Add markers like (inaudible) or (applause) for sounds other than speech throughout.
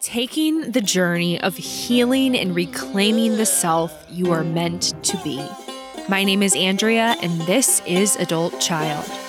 taking the journey of healing and reclaiming the self you are meant to be. My name is Andrea, and this is Adult Child.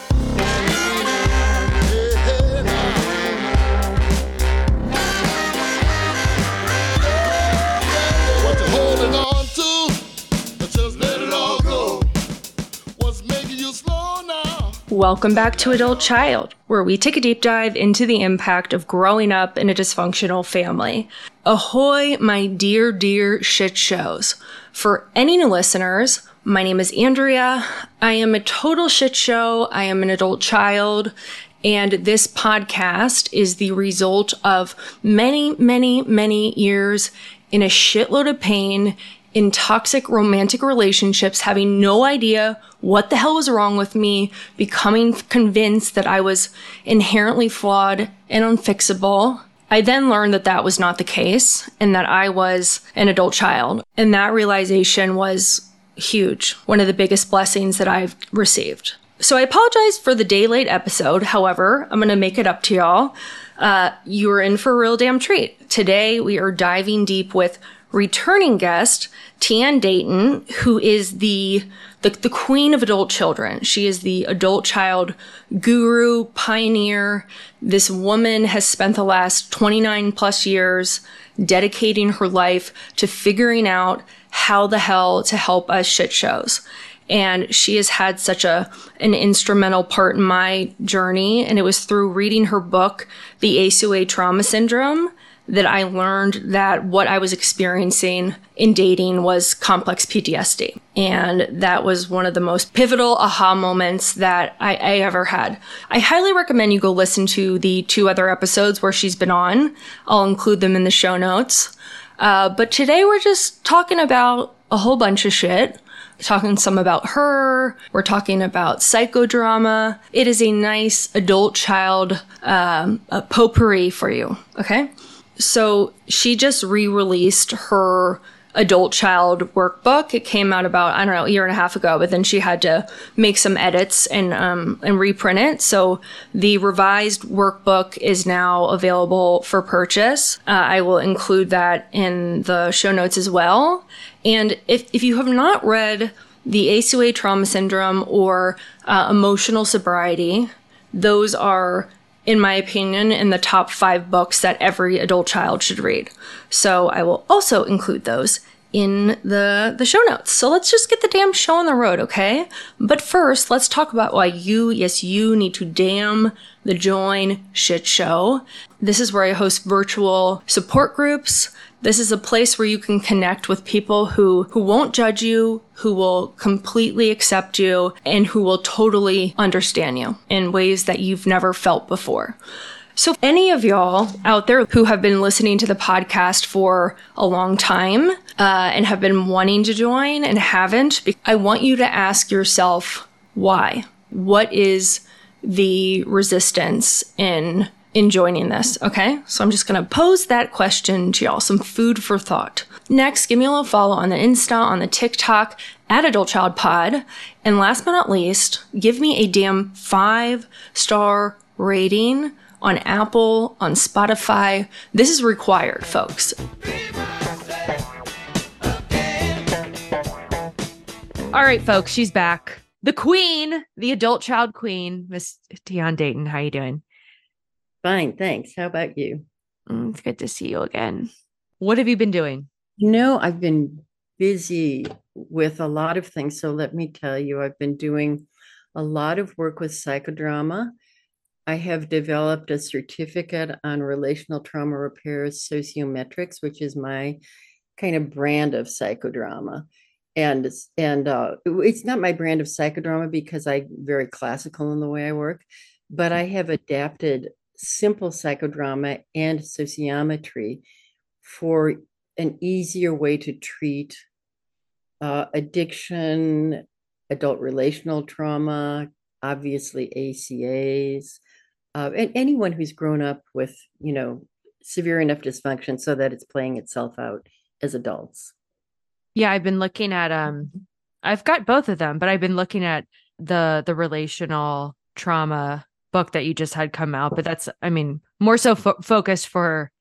Welcome back to Adult Child, where we take a deep dive into the impact of growing up in a dysfunctional family. Ahoy, my dear, dear shit shows. For any new listeners, my name is Andrea. I am a total shit show. I am an adult child. And this podcast is the result of many, many, many years in a shitload of pain in toxic romantic relationships, having no idea what the hell was wrong with me, becoming convinced that I was inherently flawed and unfixable. I then learned that that was not the case and that I was an adult child. And that realization was huge. One of the biggest blessings that I've received. So I apologize for the day late episode. However, I'm going to make it up to y'all. Uh, you're in for a real damn treat. Today we are diving deep with returning guest Tian Dayton, who is the, the the queen of adult children. She is the adult child guru, pioneer. This woman has spent the last 29 plus years dedicating her life to figuring out how the hell to help us shit shows and she has had such a an instrumental part in my journey and it was through reading her book the ACOA trauma syndrome that I learned that what I was experiencing in dating was complex PTSD. And that was one of the most pivotal aha moments that I, I, ever had. I highly recommend you go listen to the two other episodes where she's been on. I'll include them in the show notes. Uh, but today we're just talking about a whole bunch of shit talking some about her. We're talking about psychodrama. It is a nice adult child um, a potpourri for you. Okay. So she just re released her adult child workbook. It came out about, I don't know, a year and a half ago, but then she had to make some edits and, um, and reprint it. So the revised workbook is now available for purchase. Uh, I will include that in the show notes as well. And if, if you have not read the ACOA trauma syndrome or uh, emotional sobriety, those are in my opinion, in the top five books that every adult child should read. So I will also include those in the the show notes. So let's just get the damn show on the road, okay? But first, let's talk about why you, yes, you need to damn the join shit show. This is where I host virtual support groups. This is a place where you can connect with people who, who won't judge you, who will completely accept you, and who will totally understand you in ways that you've never felt before. So, any of y'all out there who have been listening to the podcast for a long time uh, and have been wanting to join and haven't, I want you to ask yourself why. What is the resistance in in joining this. Okay. So I'm just going to pose that question to y'all, some food for thought. Next, give me a little follow on the Insta, on the TikTok at Adult Child Pod. And last but not least, give me a damn five star rating on Apple, on Spotify. This is required, folks. All right, folks, she's back. The queen, the adult child queen, Miss Tian Dayton. How you doing? Fine, thanks. How about you? Mm, it's good to see you again. What have you been doing? You know, I've been busy with a lot of things. So let me tell you, I've been doing a lot of work with psychodrama. I have developed a certificate on relational trauma repairs sociometrics, which is my kind of brand of psychodrama. And and uh, it's not my brand of psychodrama because I'm very classical in the way I work, but I have adapted simple psychodrama and sociometry for an easier way to treat uh, addiction, adult relational trauma, obviously ACAs, uh, and anyone who's grown up with, you know, severe enough dysfunction so that it's playing itself out as adults. Yeah, I've been looking at um I've got both of them, but I've been looking at the the relational trauma book that you just had come out, but that's, I mean, more so fo- focused for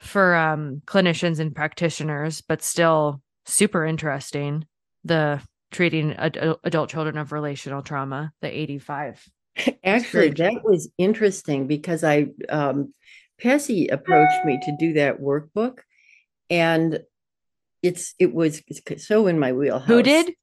for um clinicians and practitioners, but still super interesting. The treating ad- adult children of relational trauma, the 85. (laughs) Actually, that was interesting because I um PESI approached me to do that workbook and it's it was so in my wheelhouse. Who did?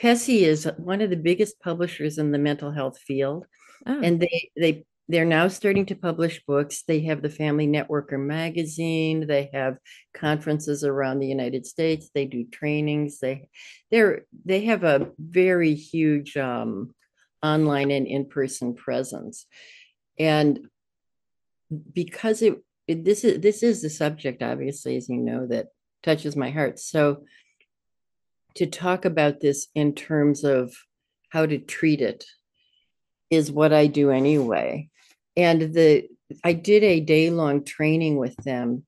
PESI is one of the biggest publishers in the mental health field. Oh. and they they they're now starting to publish books. They have the family networker magazine. They have conferences around the united states. They do trainings. They they're they have a very huge um, online and in-person presence. And because it, it this is this is the subject obviously as you know that touches my heart. So to talk about this in terms of how to treat it is what I do anyway. And the I did a day long training with them,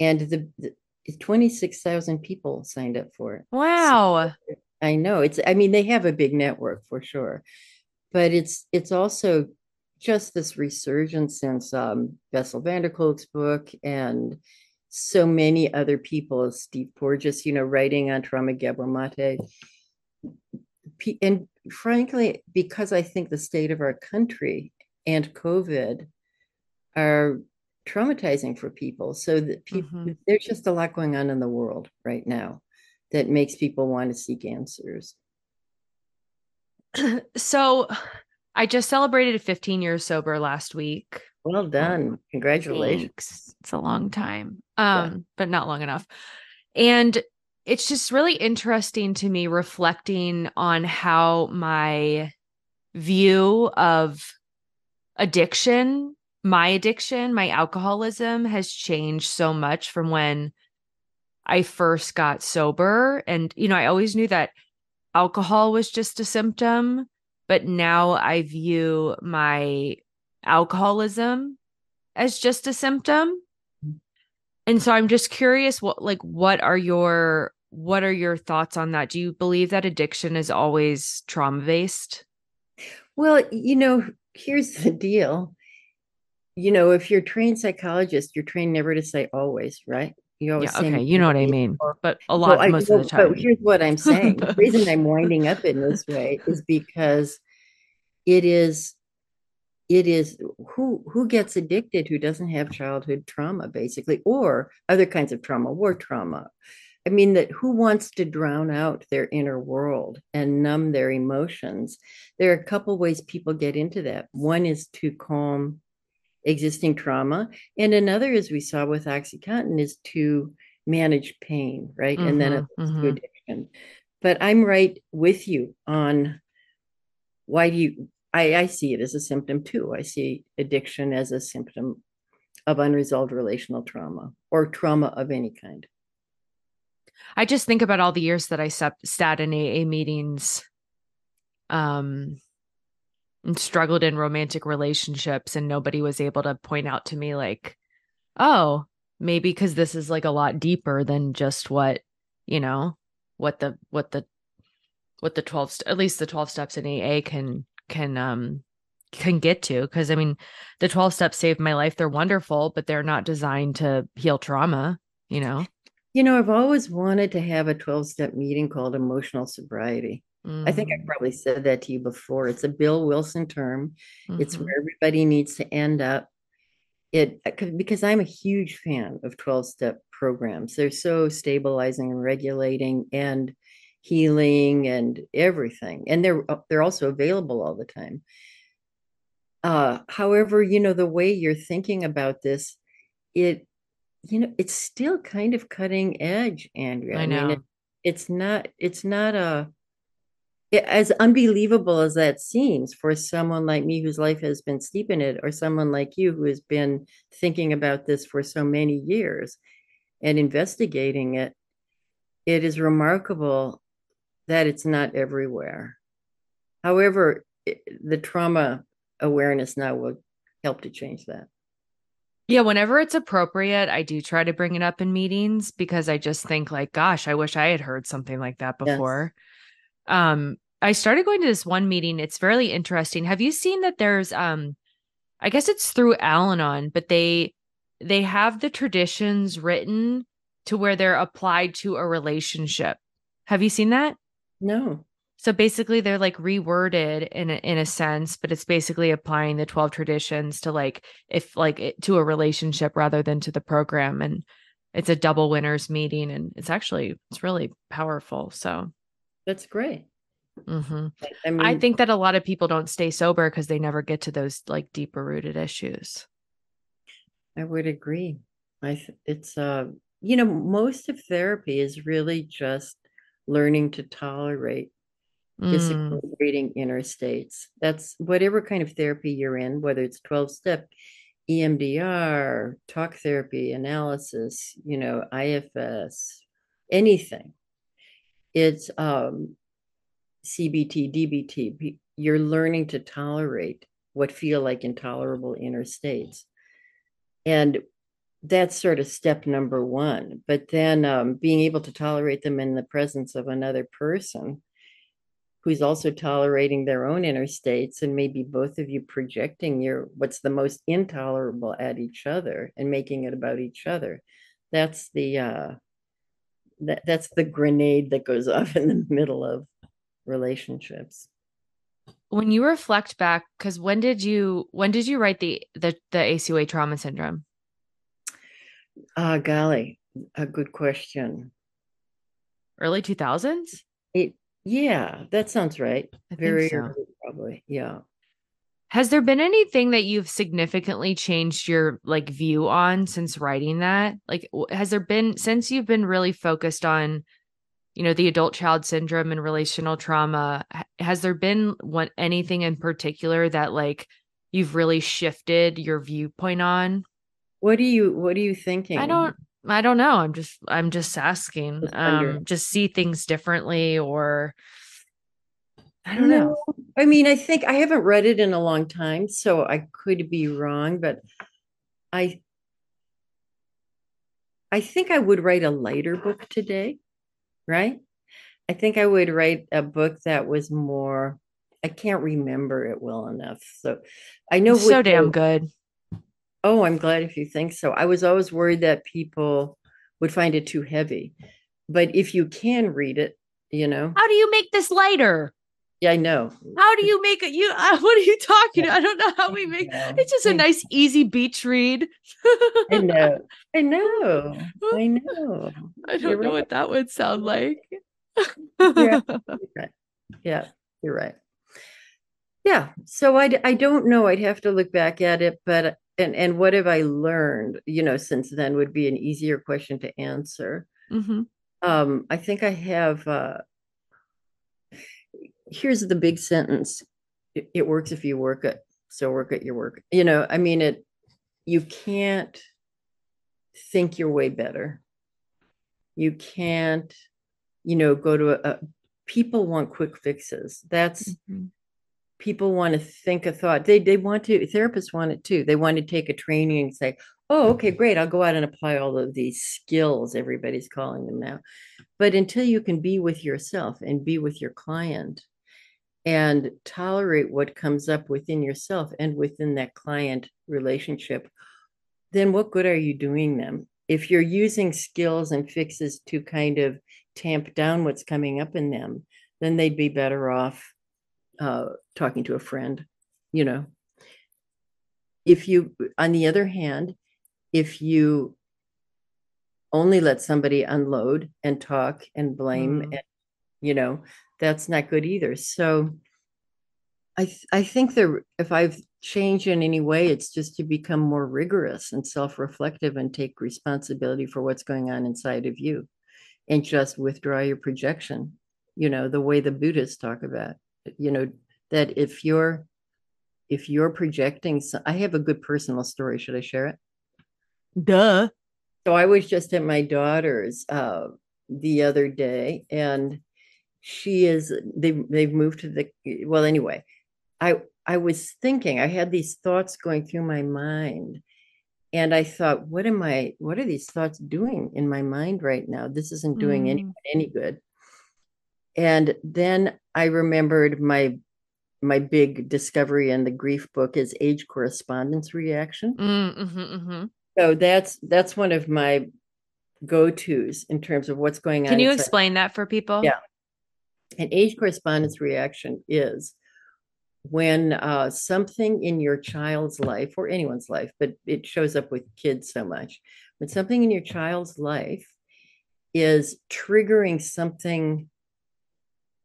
and the, the 26,000 people signed up for it. Wow. I know it's I mean they have a big network for sure. But it's it's also just this resurgence since um Bessel van der Kolk's book and so many other people, Steve Porges, you know, writing on trauma Gabor Mate. And frankly, because I think the state of our country and COVID are traumatizing for people. So that people, Mhm. there's just a lot going on in the world right now that makes people want to seek answers. (clears throat) So I just celebrated 15 years sober last week. Well done. Congratulations. Thanks. It's a long time. Um, but not long enough. And it's just really interesting to me reflecting on how my view of addiction, my addiction, my alcoholism has changed so much from when I first got sober. And, you know, I always knew that alcohol was just a symptom, but now I view my alcoholism as just a symptom. And so I'm just curious what like what are your what are your thoughts on that? Do you believe that addiction is always trauma based? Well, you know, here's the deal. You know, if you're a trained psychologist, you're trained never to say always, right? You always Yeah, say okay, you know what I mean. or- But a Well, lot I- most well, of the time. But here's what I'm saying. the reason I'm (laughs) winding up in this way is because it is it is who who gets addicted who doesn't have childhood trauma basically or other kinds of trauma war trauma? I mean that who wants to drown out their inner world and numb their emotions? There are a couple ways people get into that. One is to calm existing trauma and another as we saw with oxycontin is to manage pain right? And then it Mhm, leads to mhm. addiction. But i'm right with you on why do you I, I see it as a symptom too. I see addiction as a symptom of unresolved relational trauma or trauma of any kind. I just think about all the years that I sat, in AA meetings um and struggled in romantic relationships and nobody was able to point out to me like oh maybe because this is like a lot deeper than just what you know what the what the what the 12 st- at least the 12 steps in AA can can um can get to because I mean the 12 steps saved my life they're wonderful but they're not designed to heal trauma you know You know, I've always wanted to have a 12 step meeting called emotional sobriety. I think I Mhm, probably said that to you before. It's a Bill Wilson term. It's mhm. where everybody needs to end up. It uh, 'cause- because I'm a huge fan of 12 step programs. They're so stabilizing and regulating and healing and everything. And they're uh, they're also available all the time. Uh, however, you know, the way you're thinking about this, it, you know, it's still kind of cutting edge, Andrea. I mean, it, know. it's not, it's not a, it- as unbelievable as that seems for someone like me whose life has been steeped in it, or someone like you who has been thinking about this for so many years and investigating it, it is remarkable that it's not everywhere. However, the trauma awareness now will help to change that. Yeah, whenever it's appropriate, I do try to bring it up in meetings because I just think like, gosh, I wish I had heard something like that Yes. before. Um, I started going to this one meeting. It's fairly interesting. Have you seen that there's um I guess it's through Al-Anon, but they they have the traditions written to where they're applied to a relationship. Have you seen that? No. So basically they're like reworded in a, in a sense, but it's basically applying the 12 traditions to like if like it, to a relationship rather than to the program and it's a double winners meeting and it's actually it's really powerful. So That's great. mhm. I mean, I think that a lot of people don't stay sober because they never get to those like deeper rooted issues. I would agree. I th- it's uh you know most of therapy is really just learning to tolerate Mm, disequilibrating inner states. That's whatever kind of therapy you're in, whether it's 12 step, EMDR, talk therapy, analysis, you know, IFS, anything. It's um CBT, DBT. You're learning to tolerate what feel like intolerable inner states. And that's sort of step number one. But then um, being able to tolerate them in the presence of another person who's also tolerating their own inner states, and maybe both of you projecting your what's the most intolerable at each other and making it about each other. That's the uh, that that's the grenade that goes (laughs) off in the middle of relationships. when you reflect back, because when did you when did you write the the the ACOA trauma syndrome? Ah, golly, a good question. Early 2000s? It, yeah, that sounds right. I Very so. early, probably. Yeah. Has there been anything that you've significantly changed your like view on since writing that? Like has there been since you've been really focused on you know the adult child syndrome and relational trauma has there been one anything in particular that like you've really shifted your viewpoint on? What are you What are you thinking? I don't I don't know. I'm just I'm just asking. Just. Um just see things differently or I don't know. I mean, I think I haven't read it in a long time, so I could be wrong, but I I think I would write a lighter book today, right? I think I would write a book that was more, I can't remember it well enough. So I know so damn the- good. Oh, I'm glad if you think so. I was always worried that people would find it too heavy. But if you can read it, you know, How do you make this lighter? yeah, I know. How do you make it? You, (laughs) uh, what are you talking? I don't know how we make. It's just a nice, easy beach read. I know. I know. (laughs) I know. I don't You're know right. what that would sound like. Yeah. (laughs) Yeah, you're right. Yeah. So I I don't know. I'd have to look back at it, but and and what have I learned, you know, since then would be an easier question to answer. Mhm. Um, I think I have uh here's the big sentence. It, it works if you work it. So work at your work. You know, I mean it you can't think your way better. You can't, you know, go to a, a people want quick fixes. That's Mhm. People want to think a thought. They they want to therapists want it too. They want to take a training and say, "Oh, okay, mm-hmm. great. I'll go out and apply all of these skills everybody's calling them now." But until you can be with yourself and be with your client and tolerate what comes up within yourself and within that client relationship, then what good are you doing them? If you're using skills and fixes to kind of tamp down what's coming up in them, then they'd be better off uh, talking to a friend, you know. If you, on the other hand, if you only let somebody unload and talk and blame, Mm. and, you know, that's not good either. So I, th- I think that if I've changed in any way, it's just to become more rigorous and self-reflective and take responsibility for what's going on inside of you and just withdraw your projection, you know, the way the Buddhists talk about, you know, that if you're if you're projecting so I have a good personal story. Should I share it? Duh. So I was just at my daughter's uh, the other day, and she is they they've moved to the well anyway. I I was thinking I had these thoughts going through my mind, and I thought, what am I? What are these thoughts doing in my mind right now? This isn't doing Mm. anyone any good. And then I remembered my my big discovery in the grief book is age correspondence reaction. Mm, mhm, mhm. So that's that's one of my go-tos in terms of what's going on. Can you inside. explain that for people? Yeah. An age correspondence reaction is when uh, something in your child's life or anyone's life, but it shows up with kids so much, when something in your child's life is triggering something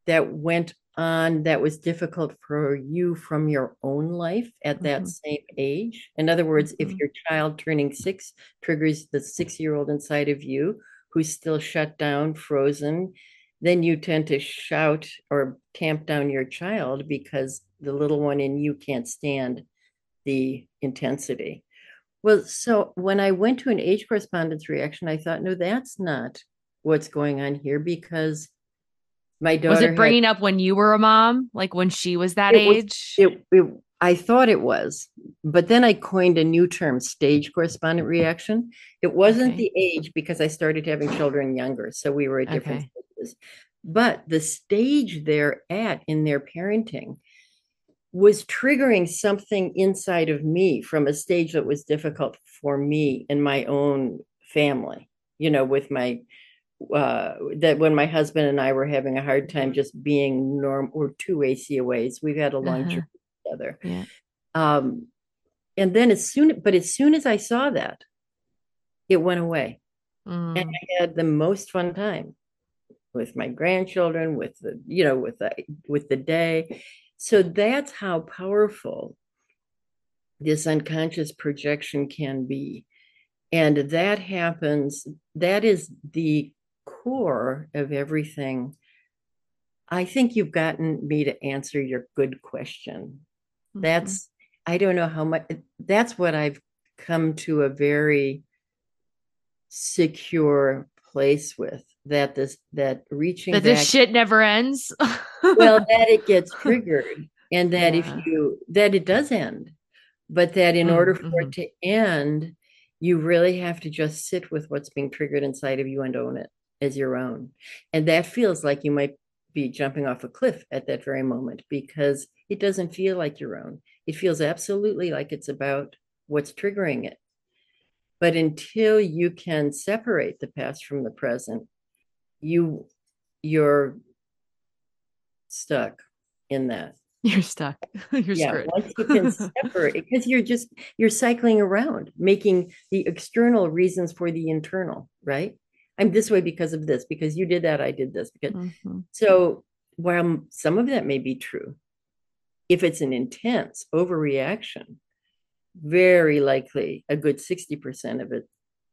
that went on that was difficult for you from your own life at that Mhm. same age. In other words, if Mhm. your child turning six triggers the six year old inside of you who's still shut down, frozen, then you tend to shout or tamp down your child because the little one in you can't stand the intensity. Well, so when I went to an age correspondence reaction, I thought, no, that's not what's going on here because my daughter Was it had- bringing up when you were a mom, like when she was that It was- age? it, it I thought it was, but then I coined a new term, stage correspondent reaction. It wasn't Okay. the age because I started having children younger, so we were at different Okay. stages. But the stage they're at in their parenting was triggering something inside of me from a stage that was difficult for me in my own family, you know, with my uh that when my husband and I were having a hard time just being norm or two ACOAs, we've had a long Uh-huh. journey together. Yeah. Um, and then as soon, but as soon as I saw that, it went away. Mm. And I had the most fun time with my grandchildren, with the, you know, with the with the day. So that's how powerful this unconscious projection can be. And that happens, that is the core of everything. I think you've gotten me to answer your good question. Mhm. That's, I don't know how much, that's what I've come to a very secure place with that this, that reaching that back, this shit never ends. well, that it gets (laughs) triggered and that Yeah. if you, that it does end, but that in Mm, order for it to end, you really have to just sit with what's being triggered inside of you and own it as your own. And that feels like you might be jumping off a cliff at that very moment because it doesn't feel like your own. It feels absolutely like it's about what's triggering it. But until you can separate the past from the present, you you're stuck in that. You're stuck. (laughs) You're yeah, screwed. once you can (laughs) separate, because you're just you're cycling around, making the external reasons for the internal, right? I'm this way because of this, because you did that, I did this. Because Mhm. so while some of that may be true, if it's an intense overreaction, very likely a good 60% of it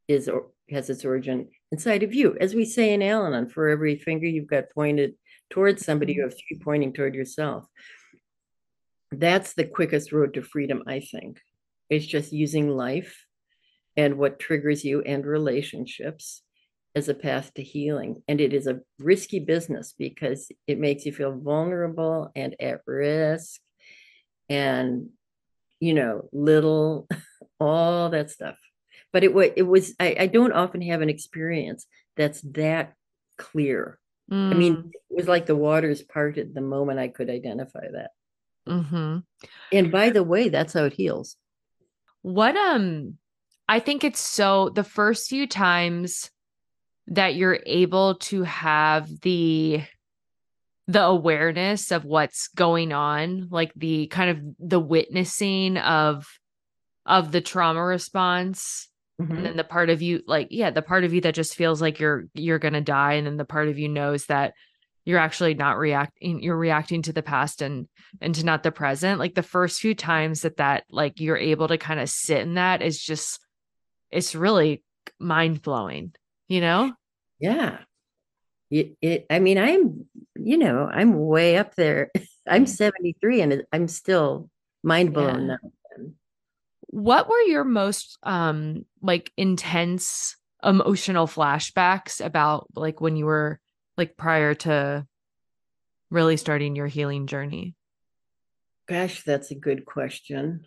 is or has its origin inside of you. As we say in Al Anon, for every finger you've got pointed towards somebody, you have three pointing toward yourself. That's the quickest road to freedom, I think. It's just using life and what triggers you and relationships as a path to healing. And it is a risky business because it makes you feel vulnerable and at risk and, you know, little, (laughs) all that stuff. But it, it was, I, I don't often have an experience that's that clear. I Mm. mean, it was like the waters parted the moment I could identify that. Mhm. And by the way, that's how it heals. What um I think it's so the first few times that you're able to have the the awareness of what's going on, like the kind of the witnessing of of the trauma response. Mhm. and then the part of you like yeah, the part of you that just feels like you're you're going to die. And then the part of you knows that you're actually not reacting you're reacting to the past and and to not the present. Like the first few times that that like you're able to kind of sit in that is just it's really mind blowing you know Yeah. It, it, I mean, I'm, you know, I'm way up there. (laughs) I'm 73 and I'm still mind blown Yeah. now. what were your most um like intense emotional flashbacks about like when you were like prior to really starting your healing journey Gosh, that's a good question.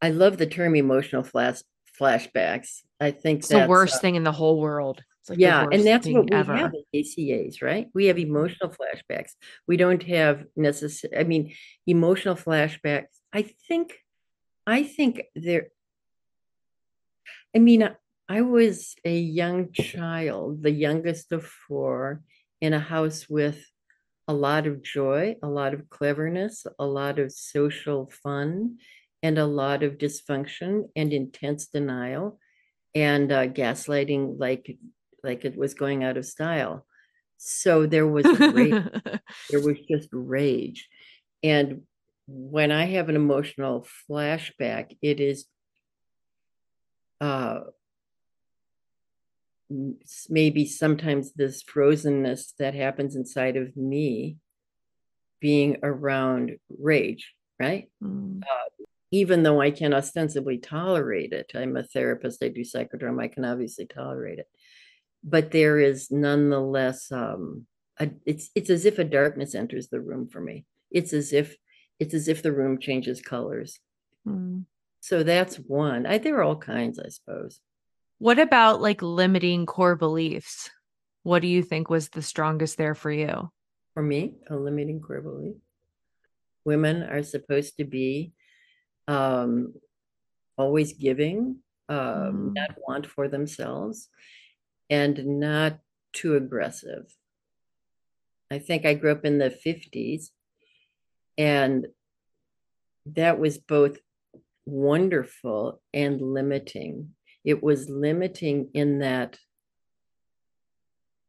I love the term emotional flash flashbacks. I think it's that's the worst uh, thing in the whole world it's like yeah, and that's what we ever. have in ACAs, right? We have emotional flashbacks. We don't have necessary. I mean, emotional flashbacks. I think, I think there. I mean, I- I was a young child, the youngest of four, in a house with a lot of joy, a lot of cleverness, a lot of social fun, and a lot of dysfunction and intense denial and uh, gaslighting like like it was going out of style. So there was rage, (laughs) there was just rage. And when I have an emotional flashback, it is uh maybe sometimes this frozenness that happens inside of me being around rage, right? Mm. Even though I can ostensibly tolerate it, I'm a therapist, I do psychodrama, I can obviously tolerate it. But there is nonetheless um a, it's it's as if a darkness enters the room for me. It's as if it's as if the room changes colors. Mm. So that's one. I there are all kinds, I suppose. What about like limiting core beliefs? What do you think was the strongest there for you? For me, a limiting core belief. Women are supposed to be um, always giving, um, Mm. not want for themselves, and not too aggressive. I think I grew up in the 50s, and that was both wonderful and limiting. It was limiting in that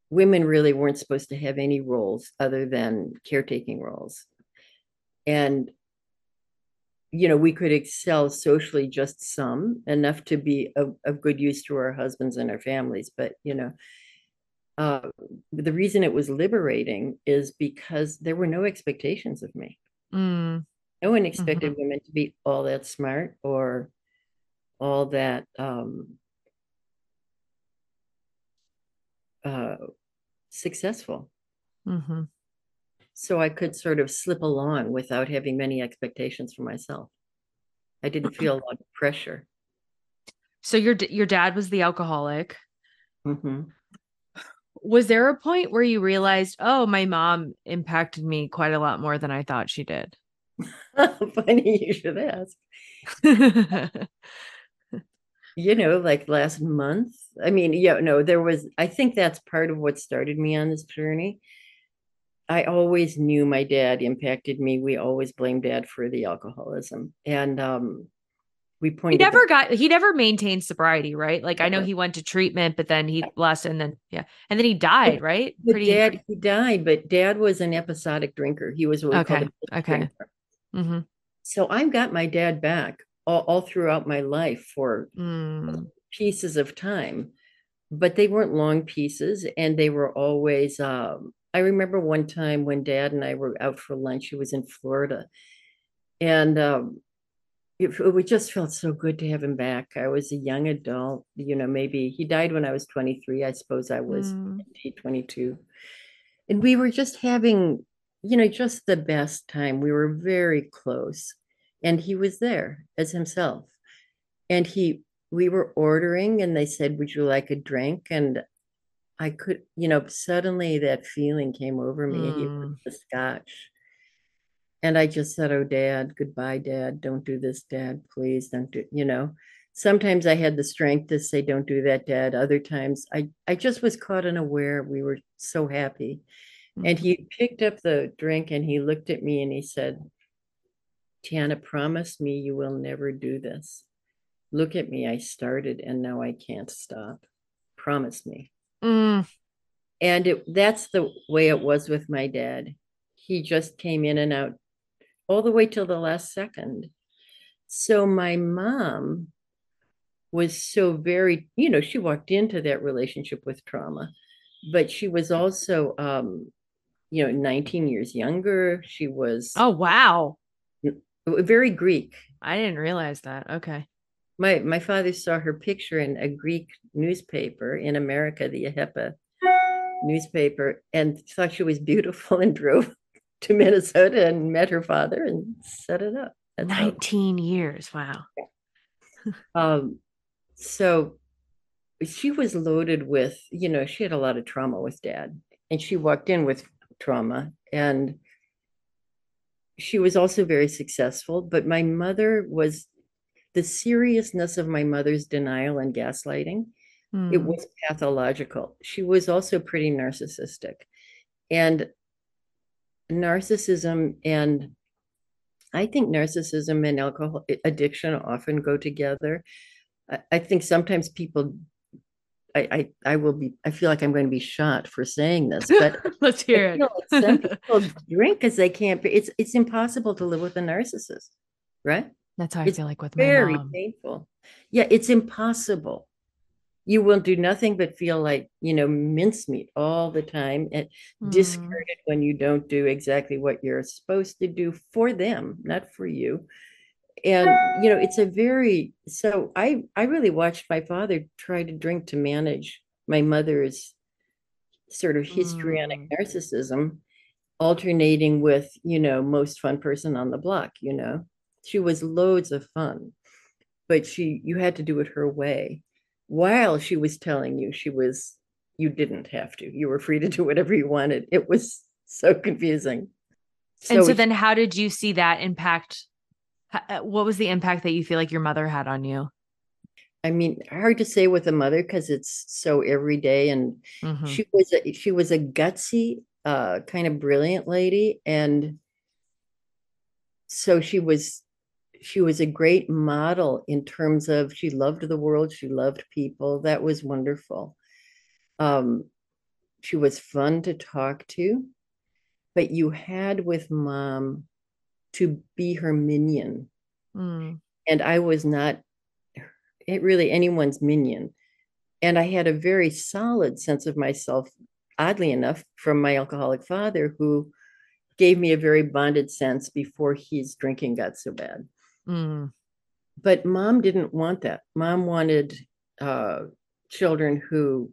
women really weren't supposed to have any roles other than caretaking roles. And, you know, we could excel socially just some, enough to be of, of good use to our husbands and our families. But, you know, uh, the reason it was liberating is because there were no expectations of me. Mm. No one expected women to be all that smart or all that um, uh, successful. hmm So I could sort of slip along without having many expectations for myself. I didn't feel a lot of pressure. So your your dad was the alcoholic. hmm Was there a point where you realized, oh, my mom impacted me quite a lot more than I thought she did? (laughs) Funny you should ask. (laughs) You know, like last month. I mean, yeah, no, there was, I think that's part of what started me on this journey. I always knew my dad impacted me. We always blamed dad for the alcoholism. And um, we pointed. he never that- got he never maintained sobriety, right? Like I know he went to treatment, but then he lost and then yeah. And then he died, right? But dad, he died, but dad was an episodic drinker. He was what we Okay, okay. drinker. hmm So I've got my dad back all, all throughout my life for Mm. pieces of time, but they weren't long pieces and they were always um I remember one time when dad and I were out for lunch, he was in Florida. And um it, it just felt so good to have him back. I was a young adult, you know, maybe he died when I was 23. I suppose I was Mm. 22. And we were just having, you know, just the best time. We were very close. And he was there as himself. And he, we were ordering and they said, Would you like a drink? And I could, you know, suddenly that feeling came over me. He Mm. the scotch. And I just said, Oh, dad, goodbye, dad. Don't do this, dad. Please don't do, you know. Sometimes I had the strength to say, Don't do that, dad. Other times I, I just was caught unaware. We were so happy. And he picked up the drink and he looked at me and he said, Tiana, promise me you will never do this. Look at me. I started and now I can't stop. Promise me. Mm. And it, that's the way it was with my dad. He just came in and out all the way till the last second. So my mom was so very, you know, she walked into that relationship with trauma, but she was also, um, you know, 19 years younger. She was Oh wow. very Greek. I didn't realize that. Okay. My my father saw her picture in a Greek newspaper in America, the Ahepa newspaper, and thought she was beautiful and drove (laughs) to Minnesota and met her father and set it up. That's how- 19 years. Wow. um, so she was loaded with, you know, she had a lot of trauma with dad, and she walked in with trauma, and she was also very successful. But my mother was the seriousness of my mother's denial and gaslighting. It Mm. was pathological. She was also pretty narcissistic. And narcissism and I think narcissism and alcohol addiction often go together. I, I think sometimes people I, I I will be I feel like I'm going to be shot for saying this, (laughs) but Let's hear it. like some (laughs) people drink because they can't be it's it's impossible to live with a narcissist, right? That's how I It's feel like with my Very mom. painful. Yeah, it's impossible. You will do nothing but feel like, you know, mincemeat all the time and Mm. discarded when you don't do exactly what you're supposed to do for them, not for you. And you know, it's a very so I I really watched my father try to drink to manage my mother's sort of histrionic Mm. narcissism, alternating with, you know, most fun person on the block, you know. She was loads of fun, but she you had to do it her way while she was telling you she was you didn't have to. You were free to do whatever you wanted. It was so confusing. and so then how did you see that impact uh, what was the impact that you feel like your mother had on you I mean, hard to say with a mother because it's so everyday and Mhm. she was a she was a gutsy, uh, kind of brilliant lady, and so she was she was a great model in terms of she loved the world, she loved people. That was wonderful. Um, she was fun to talk to, but you had with mom to be her minion, Mm. and I was not it really anyone's minion. And I had a very solid sense of myself, oddly enough, from my alcoholic father, who gave me a very bonded sense before his drinking got so bad. Mm. But mom didn't want that. Mom wanted uh, children who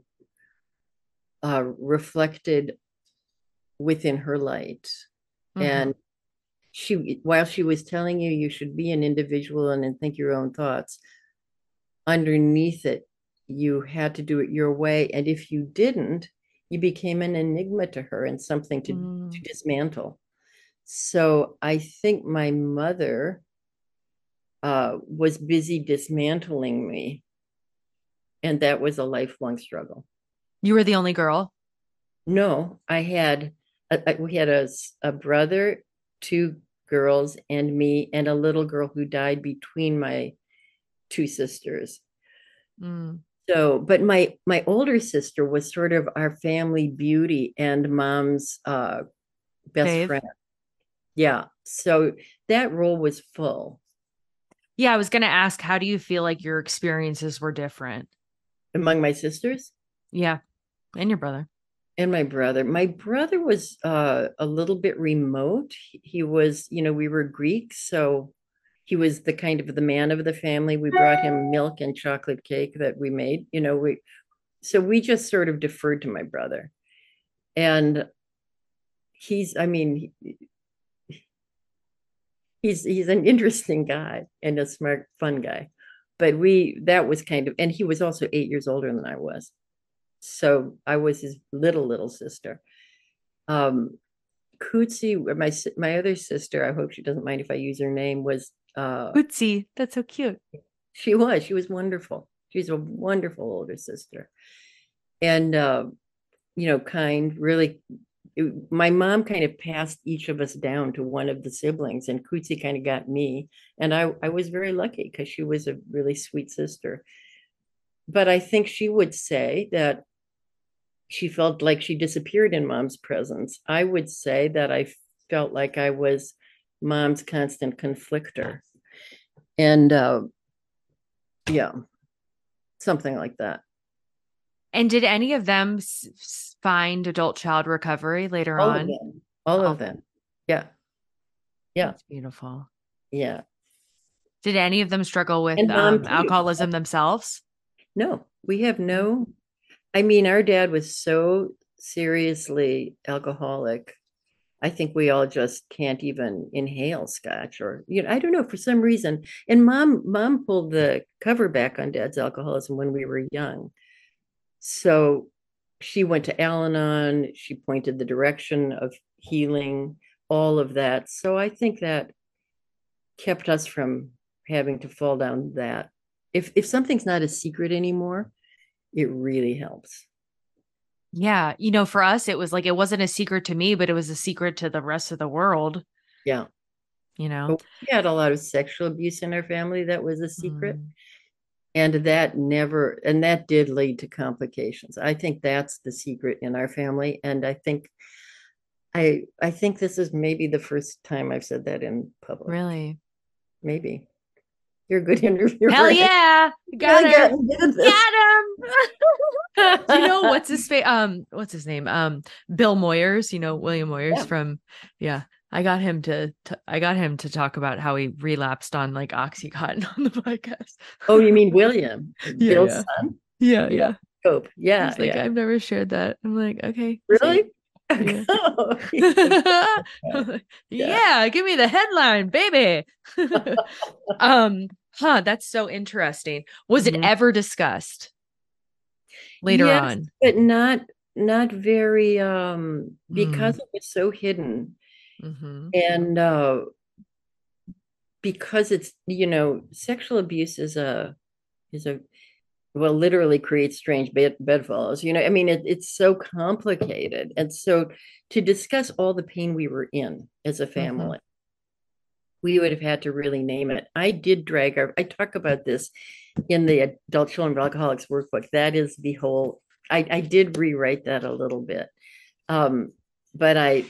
uh, reflected within her light. Mhm. And she, while she was telling you you should be an individual and, and think your own thoughts, underneath it, you had to do it your way. And if you didn't, you became an enigma to her and something to, to Mm. dismantle. So I think my mother uh, was busy dismantling me. And that was a lifelong struggle. you were the only girl No, I had, a, a- we had a, a brother, two girls, and me, and a little girl who died between my two sisters. Mm. So, but my my older sister was sort of our family beauty and mom's uh best Fave. friend. Yeah. So that role was full. Yeah i was going to ask how do you feel like your experiences were different Among my sisters yeah and your brother and my brother. My brother was uh a little bit remote. He, was, you know, we were Greeks, so he was the kind of the man of the family. We brought him milk and chocolate cake that we made, you know, we so we just sort of deferred to my brother. And he's, I mean, he's he's an interesting guy and a smart, fun guy. But we that was kind of, and he was also eight years older than I was. So I was his little little sister. Um Kootsie, my my other sister, I hope she doesn't mind if I use her name, was uh Ootsie, that's so cute she was. She was wonderful. She's a wonderful older sister. And, uh, you know, kind, really. It- my mom kind of passed each of us down to one of the siblings, and Kootsie kind of got me. And I, I was very lucky because she was a really sweet sister. But I think she would say that she felt like she disappeared in mom's presence. I would say that I felt like I was mom's constant conflictor. And, uh, yeah, something like that. And did any of them s- find adult child recovery later All on of them. All Oh. of them. Yeah. Yeah. that's beautiful Yeah. did any of them struggle with um, alcoholism themselves No, we have no. I mean, our dad was so seriously alcoholic. I think we all just can't even inhale scotch or, you know, I don't know, for some reason. And mom, mom pulled the cover back on dad's alcoholism when we were young. So she went to Al Anon, she pointed the direction of healing, all of that. So I think that kept us from having to fall down that. If if something's not a secret anymore, it really helps. Yeah. You know, for us, it was like it wasn't a secret to me, but it was a secret to the rest of the world, Yeah. you know? But we had a lot of sexual abuse in our family that was a secret. Mm. And that never, and that did lead to complications. I think that's the secret in our family. And I think, I, I think this is maybe the first time I've said that in public. Really? Maybe. You're a good interviewer. Hell yeah. You Got really her. got me good. Got him. (laughs) Do you know what's his face? Um, what's his name? Um, Bill Moyers. You know William Moyers Yeah. from. Yeah, I got him to, to. I got him to talk about how he relapsed on like OxyContin (laughs) on the podcast. Oh, you mean William? (laughs) Yeah, Bill's yeah. son? Yeah, yeah. Cope. Yeah. He's like, yeah. I've never shared that. I'm like, okay. Really? (laughs) Yeah. Oh, yeah. yeah, give me the headline, baby. um, huh, that's so interesting. Was it Mhm. ever discussed later Yes, on? but not not very um because Mm. it was so hidden hmm and uh because it's you know sexual abuse is a is a well literally creates strange bed bedfellows you know i mean it, it's so complicated. And so to discuss all the pain we were in as a family we would have had to really name it. I did drag our i talk about this in the adult children of alcoholics workbook. That is the whole i i did rewrite that a little bit. Um but i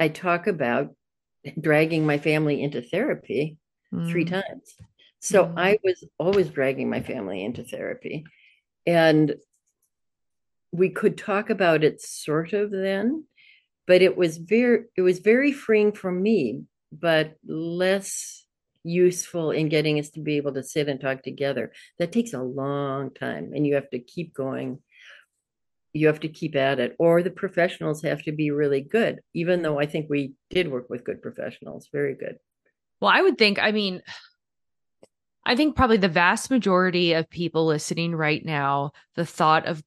i talk about dragging my family into therapy three Mm. times. So Mm. I was always dragging my family into therapy. And we could talk about it sort of then, but it was very it was very freeing for me, but less useful in getting us to be able to sit and talk together. That takes a long time and you have to keep going. You have to keep at it, or the professionals have to be really good, even though I think we did work with good professionals, very good. Well, I would think, I mean, I think probably the vast majority of people listening right now, the thought of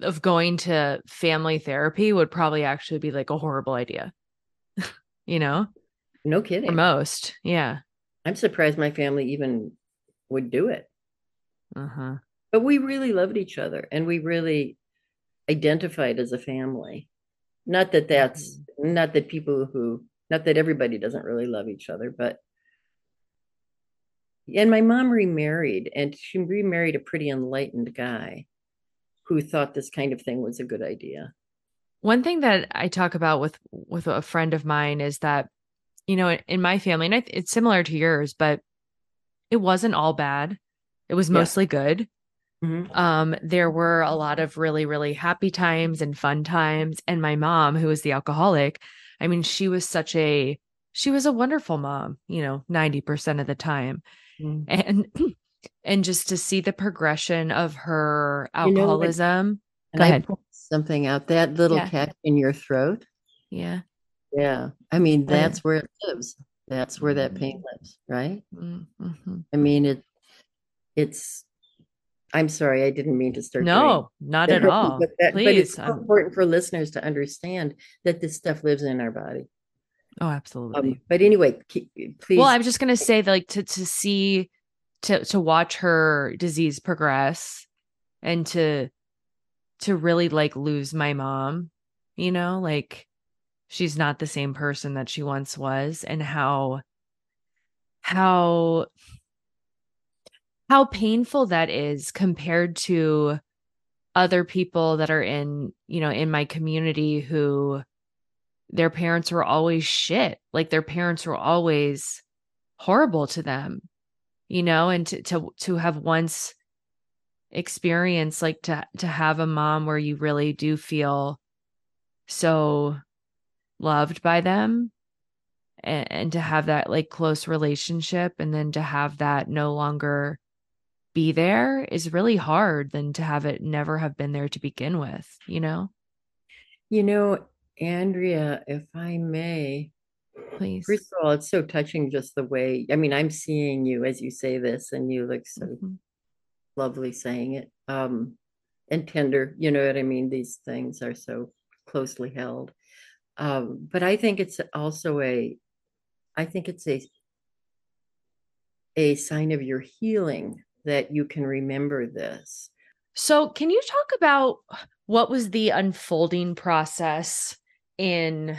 of going to family therapy would probably actually be like a horrible idea. (laughs) you know, No kidding. for most. Yeah. I'm surprised my family even would do it. Uh-huh. But we really loved each other and we really identified as a family. Not that that's mm-hmm. not that people who not that everybody doesn't really love each other, but and my mom remarried and she remarried a pretty enlightened guy who thought this kind of thing was a good idea. One thing that I talk about with with a friend of mine is that, you know, in my family, and it's similar to yours, but it wasn't all bad. It was Yeah. mostly good. Mhm. Um, there were a lot of really, really happy times and fun times. And my mom, who was the alcoholic, I mean, she was such a she was a wonderful mom, you know, 90% of the time. Mm. And (clears throat) and just to see the progression of her You know alcoholism. And I something out that little Yeah. catch in your throat. Yeah. Yeah. I mean, Oh, yeah. that's where it lives. That's where that pain lives, right? Mm-hmm. I mean, it, it's, I'm sorry, I didn't mean to start. No, not at all. (laughs) But that, but it's so important for listeners to understand that this stuff lives in our body. oh, absolutely. Um, but anyway, keep, please. Well, I'm just gonna say that, like to to see to to watch her disease progress and to to really like lose my mom, you know, like she's not the same person that she once was, and how how how painful that is compared to other people that are in, you know, in my community who their parents were always shit. Like their parents were always horrible to them, you know, and to to to have once experienced like to to have a mom where you really do feel so loved by them and, and to have that like close relationship and then to have that no longer be there is really hard than to have it never have been there to begin with, you know? you know, Andrea, if I may, Please. first of all, it's so touching just the way, I mean, I'm seeing you as you say this and you look so Mhm. lovely saying it. Um, and tender, you know what I mean? These things are so closely held. Um, but I think it's also a, I think it's a a sign of your healing that you can remember this. So, can you talk about what was the unfolding process in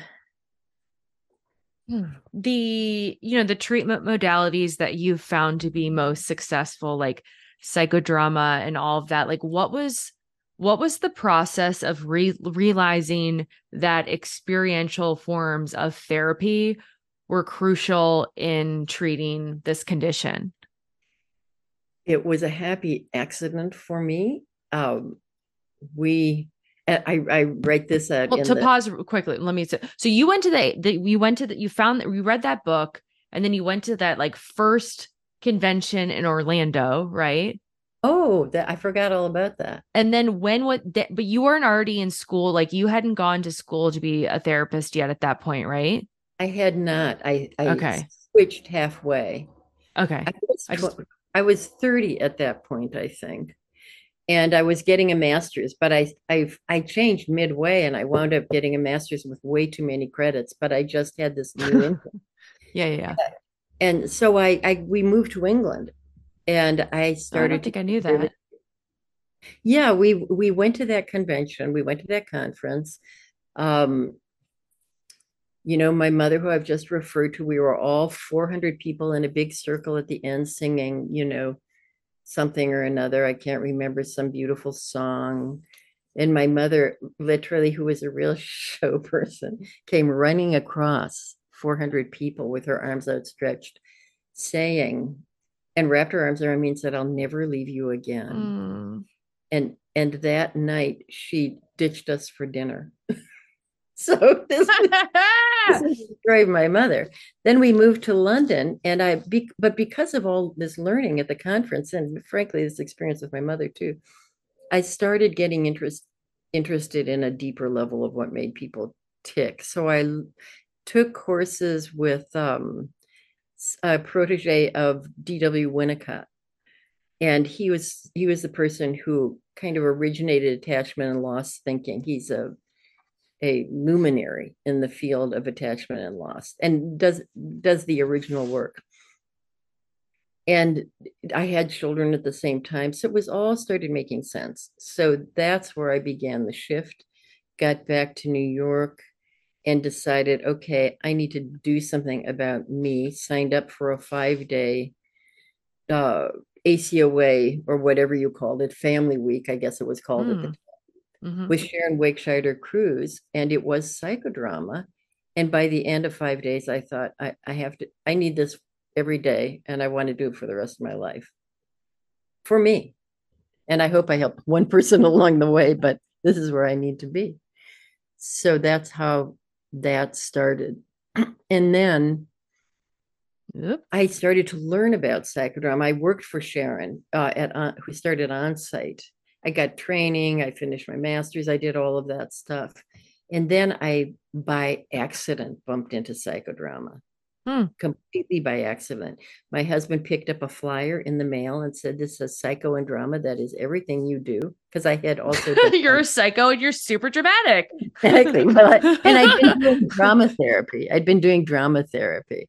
hmm, the you know the treatment modalities that you found to be most successful like psychodrama and all of that? Like what was what was the process of re- realizing that experiential forms of therapy were crucial in treating this condition it was a happy accident for me. Um, we, I, I write this out. Well, to the, pause quickly, let me say. So you went to the, the you went to the, you found that you read that book, and then you went to that like first convention in Orlando, right? Oh, that I forgot all about that. And then when what? But you weren't already in school, like you hadn't gone to school to be a therapist yet at that point, right? I had not. I, I okay. switched halfway. Okay. I I just, I was 30 at that point, I think. And I was getting a master's, but I I I changed midway and I wound up getting a master's with way too many credits, but I just had this new (laughs) income. yeah, yeah. And so I I we moved to England and I started I don't think I knew that. Yeah, we we went to that convention, we went to that conference. Um you know, my mother, who I've just referred to, we were all 400 people in a big circle at the end singing, you know, something or another. I can't remember some beautiful song. And my mother, literally, who was a real (laughs) show person, came running across 400 people with her arms outstretched, saying, and wrapped her arms around me and said, I'll never leave you again. Mm. And and that night she ditched us for dinner. (laughs) (laughs) so this, this destroyed my mother. Then we moved to London, and I, be, but because of all this learning at the conference, and frankly, this experience with my mother too, I started getting interest interested in a deeper level of what made people tick. So I took courses with um, a protege of D.W. Winnicott, and he was he was the person who kind of originated attachment and loss thinking. He's a a luminary in the field of attachment and loss and does does the original work. And i had children at the same time so it was all started making sense. So that's where i began the shift got back to new york and decided okay i need to do something about me. Signed up for a five day uh ACOA or whatever you called it, Family Week, I guess it was called mm. at the time mm-hmm. with Sharon Wegscheider-Cruse, and it was psychodrama. And by the end of five days, I thought, I, I have to, I need this every day, and I want to do it for the rest of my life for me. And I hope I help (laughs) one person along the way, but this is where I need to be. So that's how that started. (clears throat) And then Yep. I started to learn about psychodrama. I worked for Sharon uh, at uh, who started Onsite I got training, I finished my master's, I did all of that stuff. And then I, by accident, bumped into psychodrama. Hmm. Completely by accident. My husband picked up a flyer in the mail and said, This is psycho and drama. That is everything you do. Because I had also. (laughs) you're a psycho and you're super dramatic. (laughs) exactly. Well, and I'd been doing (laughs) drama therapy. I'd been doing drama therapy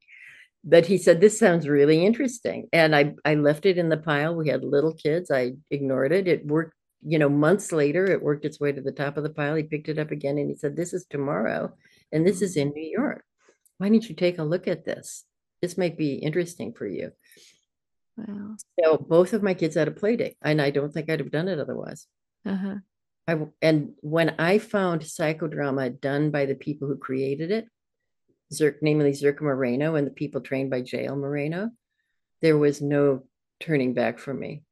but he said this sounds really interesting and i i left it in the pile we had little kids i ignored it it worked you know, months later, it worked its way to the top of the pile. He picked it up again and he said, This is tomorrow, and this is in New York. Why don't you take a look at this? This might be interesting for you. Wow. So both of my kids had a play date, and I don't think I'd have done it otherwise. Uh-huh. I, and when I found psychodrama done by the people who created it, Zirk, namely Zerka Moreno and the people trained by J.L. Moreno, there was no turning back for me.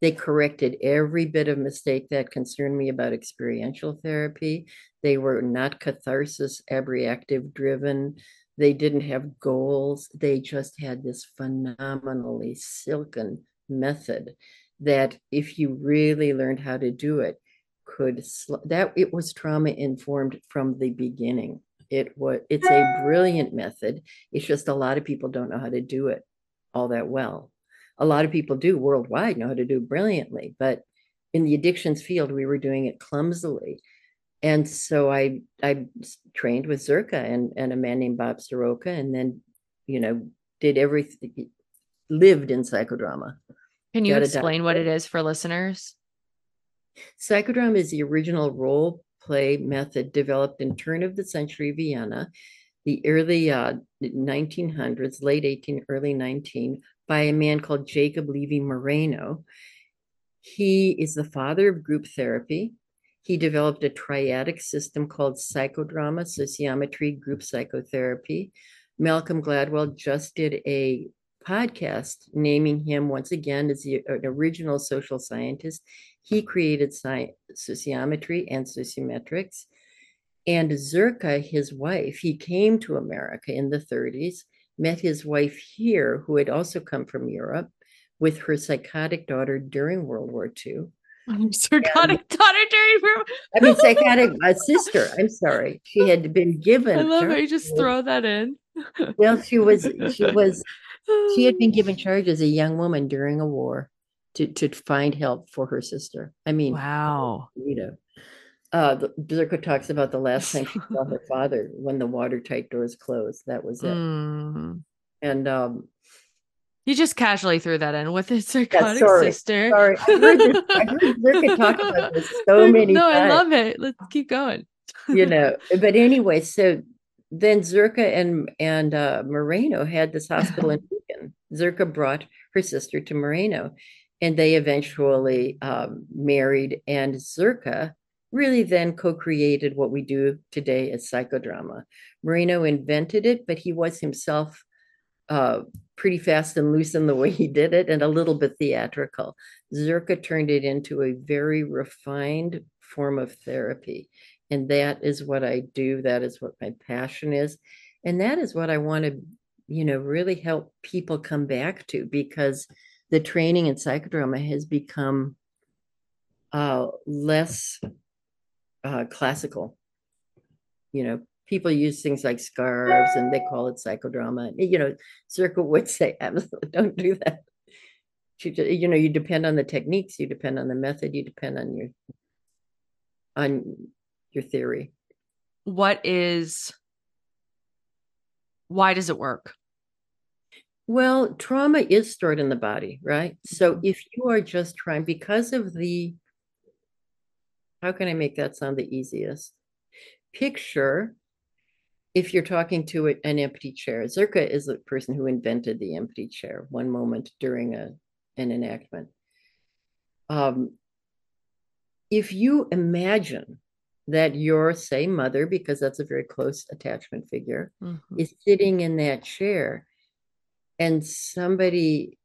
They corrected every bit of mistake that concerned me about experiential therapy. They were not catharsis abreactive driven. They didn't have goals. They just had this phenomenally silken method that if you really learned how to do it, could sl- that it was trauma informed from the beginning. It was it's a brilliant method. It's just a lot of people don't know how to do it all that well a lot of people do worldwide know how to do brilliantly, but in the addictions field, we were doing it clumsily. And so I I trained with Zerka and, and a man named Bob Siroka, and then, you know, did everything lived in psychodrama. Can you Got explain what it is for listeners? Psychodrama is the original role play method developed in turn of the century Vienna, the early uh, 1900s, late 18, early 19, by a man called Jacob Levy Moreno. He is the father of group therapy. He developed a triadic system called psychodrama, sociometry, group psychotherapy. Malcolm Gladwell just did a podcast naming him once again as the, an original social scientist. He created sci- sociometry and sociometrics. And Zerka, his wife, he came to America in the 30s, met his wife here, who had also come from Europe, with her psychotic daughter during World War II. Psychotic daughter during. World I mean, psychotic uh, (laughs) sister. I'm sorry. She had been given. I love charge- You just throw that in. Well, she was. She (laughs) was. She had been given charge as a young woman during a war to to find help for her sister. I mean, Wow. you know. Uh, Zerka talks about the last time she saw her (laughs) father when the watertight doors closed. That was it. Mm. And um, You just casually threw that in with his psychotic sorry, sister. sorry, I heard this. I heard talk about this so (laughs) many no, times. I love it. Let's keep going. you know (laughs) but anyway so then zerka and and uh moreno had this hospital in Beacon. zerka brought her sister to moreno and they eventually um, married and zerka really then co-created what we do today as psychodrama Moreno invented it but he was himself uh, pretty fast and loose in the way he did it and a little bit theatrical zerka turned it into a very refined form of therapy and that is what I do. That is what my passion is. And that is what I want to, you know, really help people come back to because the training in psychodrama has become uh, less uh, classical. You know, people use things like scarves and they call it psychodrama. You know, Zerka would say, (laughs) absolutely don't do that. You, you know, you depend on the techniques, you depend on the method, you depend on your on your theory. What is why does it work? Well, trauma is stored in the body, right? So if you are just trying, because of the, how can I make that sound the easiest? Picture if you're talking to an empty chair. Zerka is the person who invented the empty chair one moment during a, an enactment. Um, if you imagine that your, say, mother, because that's a very close attachment figure, Mhm. is sitting in that chair and somebody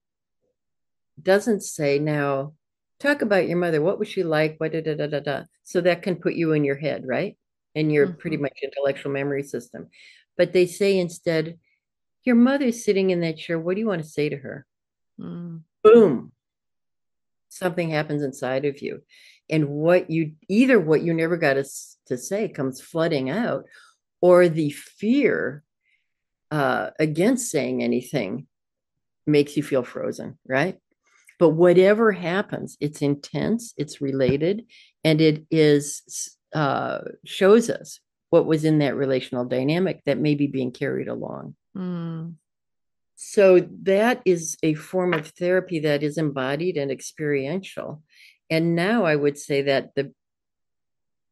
doesn't say now talk about your mother. What was she like? What da, da, da, da, da. so that can put you in your head right? In your pretty Mhm. much intellectual memory system. But they say instead your mother's sitting in that chair. What do you want to say to her? Mm. boom. Something happens inside of you. And what you either what you never got to, to say comes flooding out or the fear uh, against saying anything makes you feel frozen right but whatever happens it's intense it's related and it is uh, shows us what was in that relational dynamic that may be being carried along Mm. so that is a form of therapy that is embodied and experiential. And now I would say that the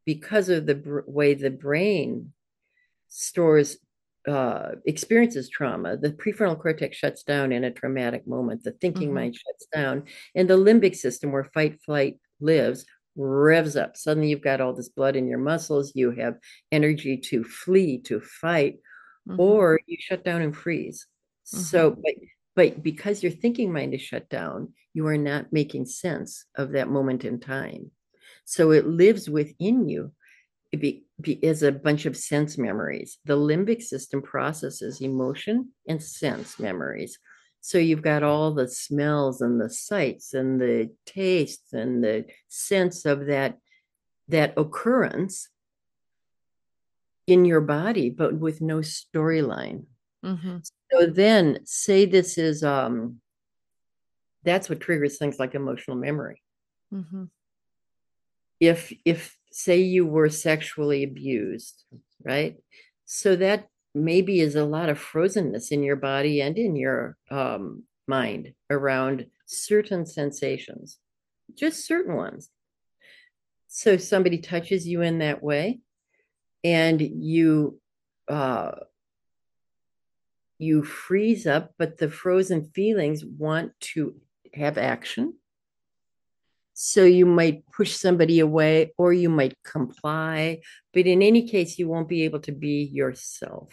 because of the br- way the brain stores uh, experiences trauma, the prefrontal cortex shuts down in a traumatic moment. The thinking Mhm. mind shuts down, and the limbic system, where fight flight lives, revs up. Suddenly, you've got all this blood in your muscles. You have energy to flee, to fight, Mhm. or you shut down and freeze. So, but but because your thinking mind is shut down, you are not making sense of that moment in time. So it lives within you. It be, as a bunch of sense memories. The limbic system processes emotion and sense memories. So you've got all the smells and the sights and the tastes and the sense of that that occurrence in your body, but with no storyline. Mhm. So then say this is um that's what triggers things like emotional memory. Mm-hmm. If if say you were sexually abused, right? So that maybe is a lot of frozenness in your body and in your um mind around certain sensations, just certain ones. So somebody touches you in that way, and you uh, you freeze up, but the frozen feelings want to have action. So you might push somebody away or you might comply, but in any case, you won't be able to be yourself.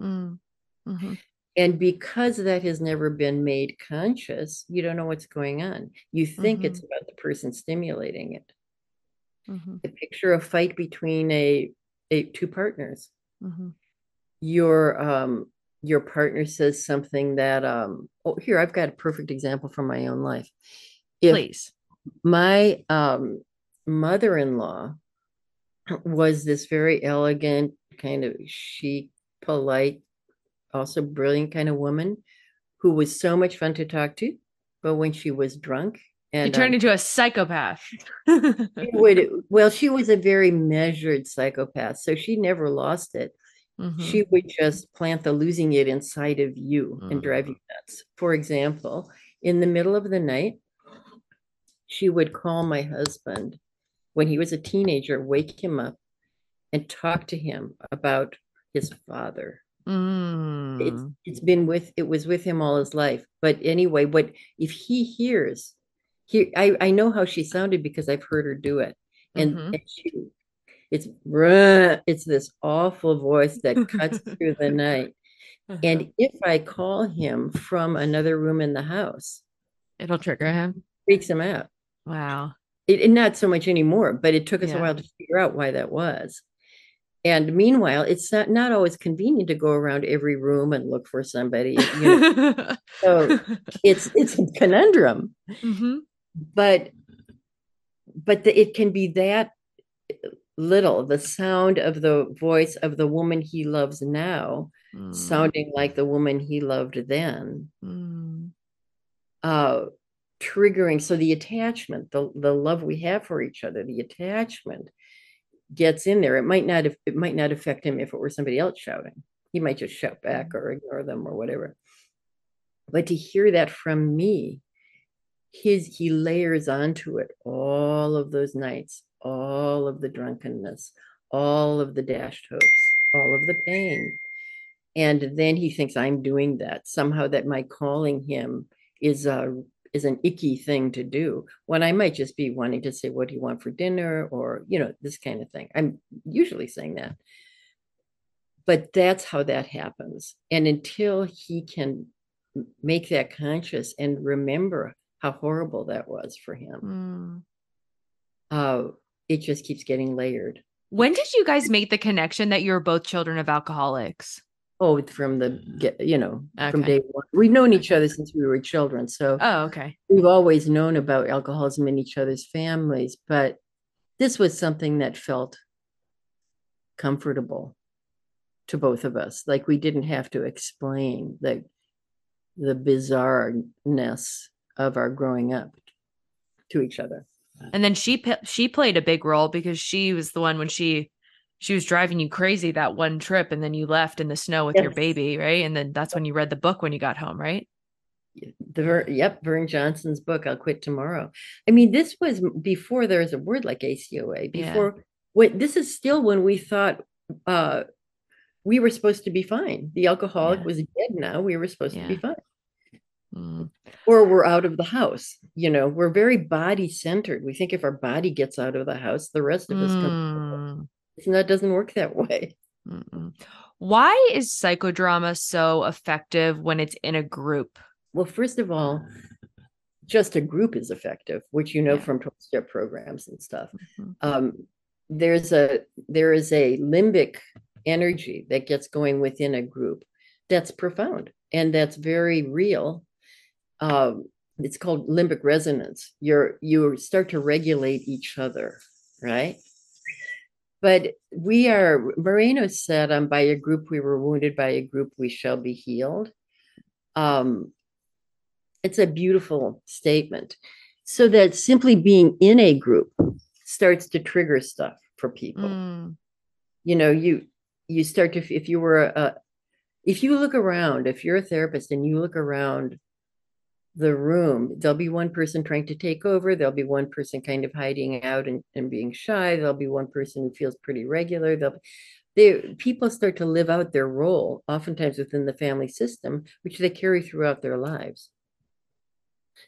Mm. Mhm. And because that has never been made conscious, you don't know what's going on. You think it's about the person stimulating it. Mhm. I picture a fight between a, a two partners. Mhm. Your um your partner says something that um oh here I've got a perfect example from my own life. If Please. My um mother-in-law was this very elegant, kind of chic, polite, also brilliant kind of woman who was so much fun to talk to. But when she was drunk and You turned um, into a psychopath. (laughs) would well, she was a very measured psychopath, so she never lost it. Mhm. She would just plant the losing it inside of you and drive you nuts. For example, in the middle of the night, she would call my husband when he was a teenager, wake him up and talk to him about his father. It's Mm. it's been with it was with him all his life. But anyway, what if he hears he I, I know how she sounded because I've heard her do it. And, Mhm. and she it's it's this awful voice that cuts (laughs) through the night. Uh-huh. And if I call him from another room in the house, it'll trigger him. freaks him out. Wow. It, not so much anymore, but it took us Yeah. a while to figure out why that was. And meanwhile, it's not, not always convenient to go around every room and look for somebody. You (laughs) know, so it's it's a conundrum, Mhm. but but the, it can be that little. The sound of the voice of the woman he loves now, Mm. sounding like the woman he loved then. Mm. uh triggering so the attachment the the love we have for each other the attachment gets in there. It might not it might not affect him if it were somebody else shouting. He might just shout back mm-hmm. or ignore them or whatever. But to hear that from me his he layers onto it all of those nights all of the drunkenness all of the dashed hopes all of the pain. And then he thinks i'm doing that. Somehow that my calling him is a is an icky thing to do when i might just be wanting to say what do you want for dinner? or you know this kind of thing. I'm usually saying that. But that's how that happens. And until he can make that conscious and remember how horrible that was for him Mm. uh it just keeps getting layered. When did you guys make the connection that you were both children of alcoholics? Oh from the mm. get you know from Okay. day one we've known each other since we were children so Oh, okay. we've always known about alcoholism in each other's families, but this was something that felt comfortable to both of us. Like we didn't have to explain the the bizarreness of our growing up to each other. And then she she played a big role because she was the one when she she was driving you crazy that one trip, and then you left in the snow with your baby, right? And then that's when you read the book when you got home, right? The yep, Vern Johnson's book, I'll Quit Tomorrow. I mean, this was before there was a word like ACOA. Yeah. Before when this is still when we thought uh we were supposed to be fine. The alcoholic Yeah. was dead now. We were supposed to be fine. Mm. or we're out of the house. You know, we're very body centered. We think if our body gets out of the house, the rest of us. Mm. And that doesn't work that (laughs) way. Mm-mm. Why is psychodrama so effective when it's in a group? Well, first of all, just a group is effective, which you know Yeah. from 12 step programs and stuff. Mhm. Um, there's a there is a limbic energy that gets going within a group that's profound and that's very real. Um, it's called limbic resonance. You're you start to regulate each other, right? But we are Moreno said, um, by a group we were wounded, by a group we shall be healed. Um, it's a beautiful statement. So that simply being in a group starts to trigger stuff for people. Mm. You know, you you start to if you were a if you look around, if you're a therapist and you look around the room. There'll be one person trying to take over. There'll be one person kind of hiding out and, and being shy. There'll be one person who feels pretty regular. They'll they people start to live out their role, oftentimes within the family system, which they carry throughout their lives.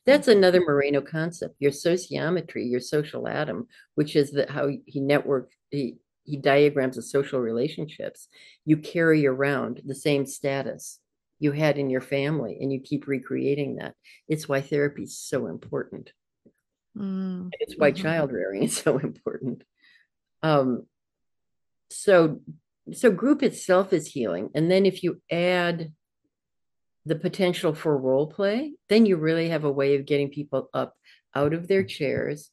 That's mm-hmm. another Moreno concept, your sociometry, your social atom, which is that how he network he, he diagrams the social relationships. You carry around the same status you had in your family and you keep recreating that. It's why therapy is so important. Mm, It's why mhm. child rearing is (laughs) so important. Um, so so group itself is healing. And then if you add the potential for role play, then you really have a way of getting people up out of their chairs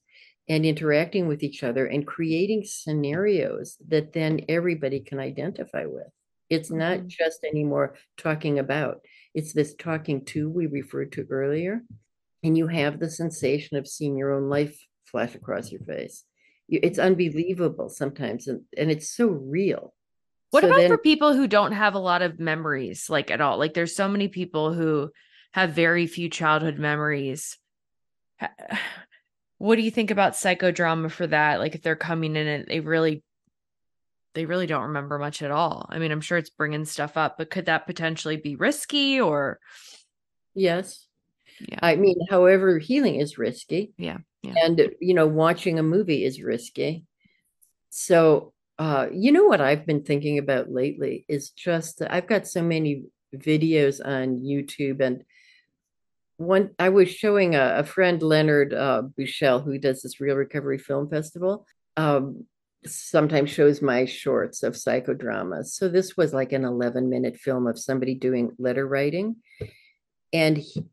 and interacting with each other and creating scenarios that then everybody can identify with. It's not Mhm. just anymore talking about, it's this talking to we referred to earlier. And you have the sensation of seeing your own life flash across your face. You- It's unbelievable sometimes, and, and it's so real. What So about then- for people who don't have a lot of memories, like at all? Like there's so many people who have very few childhood memories. Ha- (sighs) What do you think about psychodrama for that? Like if they're coming in and they really they really don't remember much at all. I mean, I'm sure it's bringing stuff up, but could that potentially be risky or Yes. Yeah. I mean, however, healing is risky. Yeah, yeah. And, you know, watching a movie is risky. So, uh, you know what I've been thinking about lately is just that I've got so many videos on YouTube and one I was showing a, a friend Leonard uh Buschel who does this Reel Recovery Film Festival. Um sometimes shows my shorts of psychodramas. So this was like an 11 minute film of somebody doing letter writing. And he,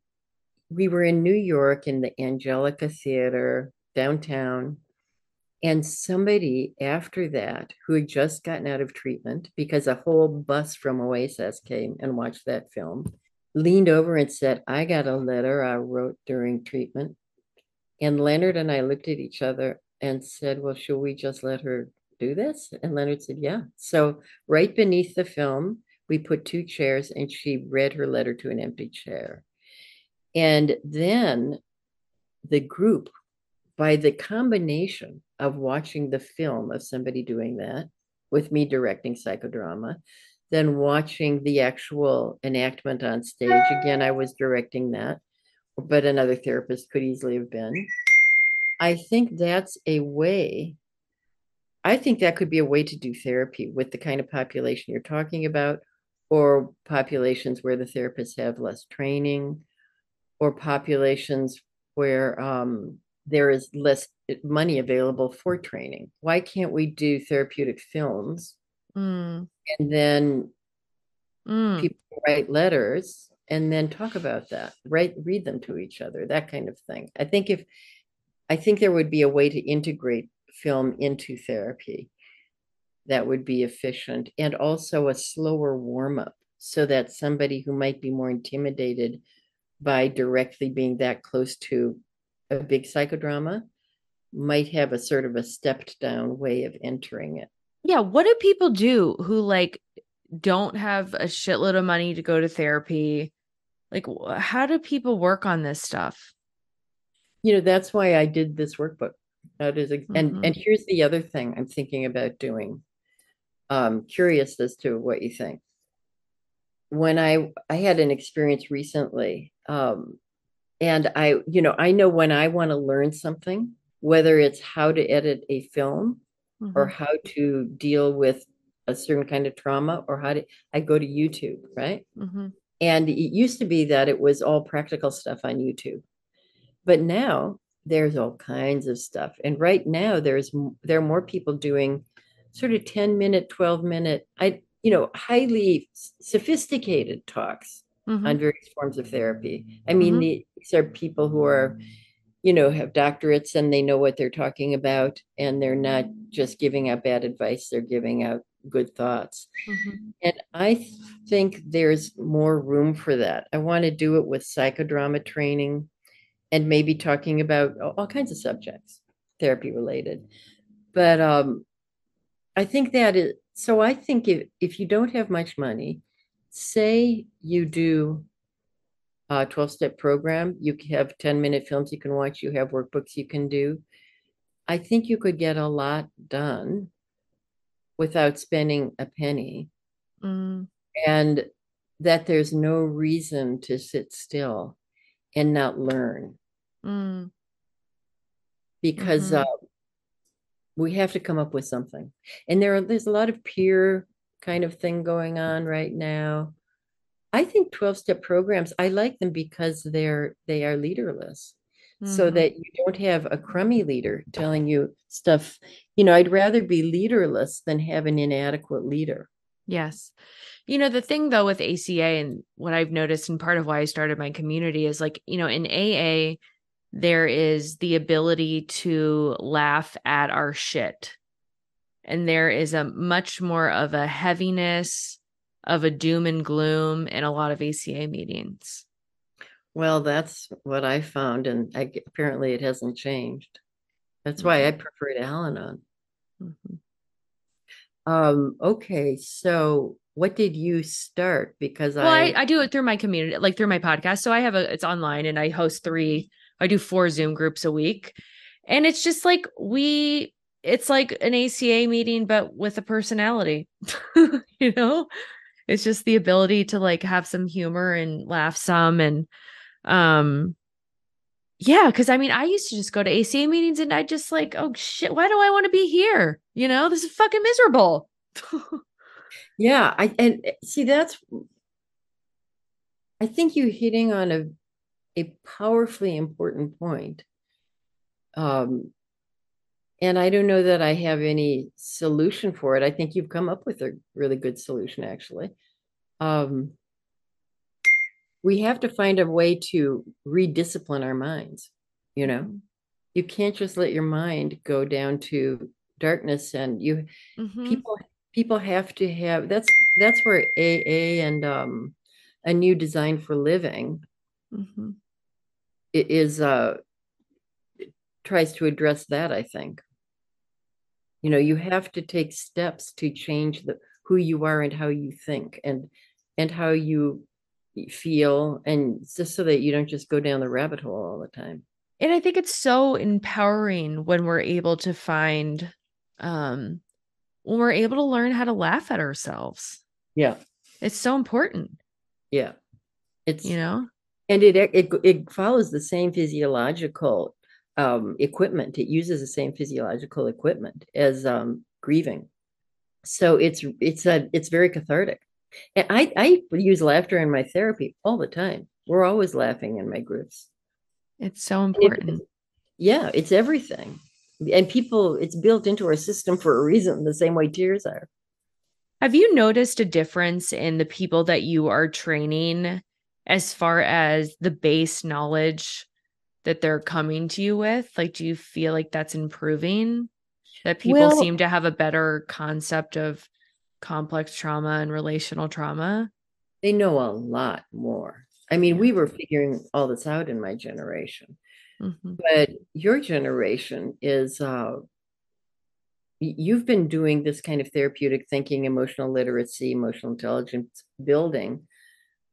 we were in New York in the Angelika Theater downtown. And somebody after that who had just gotten out of treatment because a whole bus from Oasis came and watched that film leaned over and said, I got a letter I wrote during treatment. And Leonard and I looked at each other and said, Well, should we just let her do this? And Leonard said, Yeah. So, right beneath the film, we put two chairs and she read her letter to an empty chair. And then the group, by the combination of watching the film of somebody doing that with me directing psychodrama, then watching the actual enactment on stage. Again, I was directing that, but another therapist could easily have been. I think that's a way. I think that could be a way to do therapy with the kind of population you're talking about, or populations where the therapists have less training, or populations where um, there is less money available for training. Why can't we do therapeutic films Mm, and then mm. people write letters and then talk about that, write, read them to each other, that kind of thing. I think if, I think there would be a way to integrate film into therapy that would be efficient and also a slower warm up so that somebody who might be more intimidated by directly being that close to a big psychodrama might have a sort of a stepped down way of entering it. Yeah, what do people do who like don't have a shitload of money to go to therapy? Like how do people work on this stuff? You know that's why i did this workbook that is and Mhm. and here's the other thing i'm thinking about doing um curious as to what you think when i i had an experience recently um and i you know i know when i want to learn something whether it's how to edit a film or Mhm. how to deal with a certain kind of trauma or how to i go to youtube right Mhm. and it used to be that it was all practical stuff on YouTube. But now there's all kinds of stuff. And right now there's there are more people doing sort of 10 minute, 12 minute, I you know, highly sophisticated talks Mhm. on various forms of therapy. I mean, Mhm. these are people who are, you know, have doctorates and they know what they're talking about and they're not just giving out bad advice, they're giving out good thoughts. Mhm. And I think there's more room for that. I want to do it with psychodrama training and maybe talking about all kinds of subjects, therapy related. But um, I think that is so. I think if, if you don't have much money, say you do a 12 step program. You have 10 minute films you can watch, you have workbooks you can do. I think you could get a lot done without spending a penny, Mm, and that there's no reason to sit still and not learn mm, because Mhm. uh, we have to come up with something. And there are, there's a lot of peer kind of thing going on right now. I think 12 step programs, I like them because they're they are leaderless. So mhm. that you don't have a crummy leader telling you stuff. You know, I'd rather be leaderless than have an inadequate leader. Yes. You know, the thing though with ACA and what I've noticed, and part of why I started my community is like, you know, in AA, there is the ability to laugh at our shit. And there is a much more of a heaviness of a doom and gloom in a lot of ACA meetings. Well, that's what I found, and I, apparently it hasn't changed. That's why I prefer Al Anon. Mhm. Um, okay, so what did you start? Because Well, I, I, I do it through my community, like through my podcast. So I have a, it's online and I host three, I do four Zoom groups a week. And it's just like we, it's like an ACA meeting, but with a personality, (laughs) you know? It's just the ability to like have some humor and laugh some. And, um, yeah, because I mean, I used to just go to ACA meetings and I just like, oh shit, why do I want to be here? You know, this is fucking miserable. (laughs) yeah, I and uh, see that's I think you're hitting on a a powerfully important point. Um, and I don't know that I have any solution for it. I think you've come up with a really good solution, actually. Um, we have to find a way to rediscipline our minds, you know? You can't just let your mind go down to darkness and you Mhm. people people have to have that's that's where AA and um a new design for living Mhm. is uh tries to address that i think you know you have to take steps to change the who you are and how you think and and how you feel and just so that you don't just go down the rabbit hole all the time and i think it's so empowering when we're able to find um when we're able to learn how to laugh at ourselves. Yeah. It's so important. Yeah. It's you know? And it it it follows the same physiological um equipment. It uses the same physiological equipment as um grieving. So it's it's a it's very cathartic. And i i use laughter in my therapy all the time. We're always laughing in my groups. It's so And it- important. Yeah it's everything and people it's built into our system for a reason the same way tears are. Have you noticed a difference in the people that you are training as far as the base knowledge that they're coming to you with? Like do you feel like that's improving? That people Well- seem to have a better concept of complex trauma and relational trauma? They know a lot more. I mean we were figuring all this out in my generation Mhm. but your generation is, uh, you've been doing this kind of therapeutic thinking emotional literacy emotional intelligence building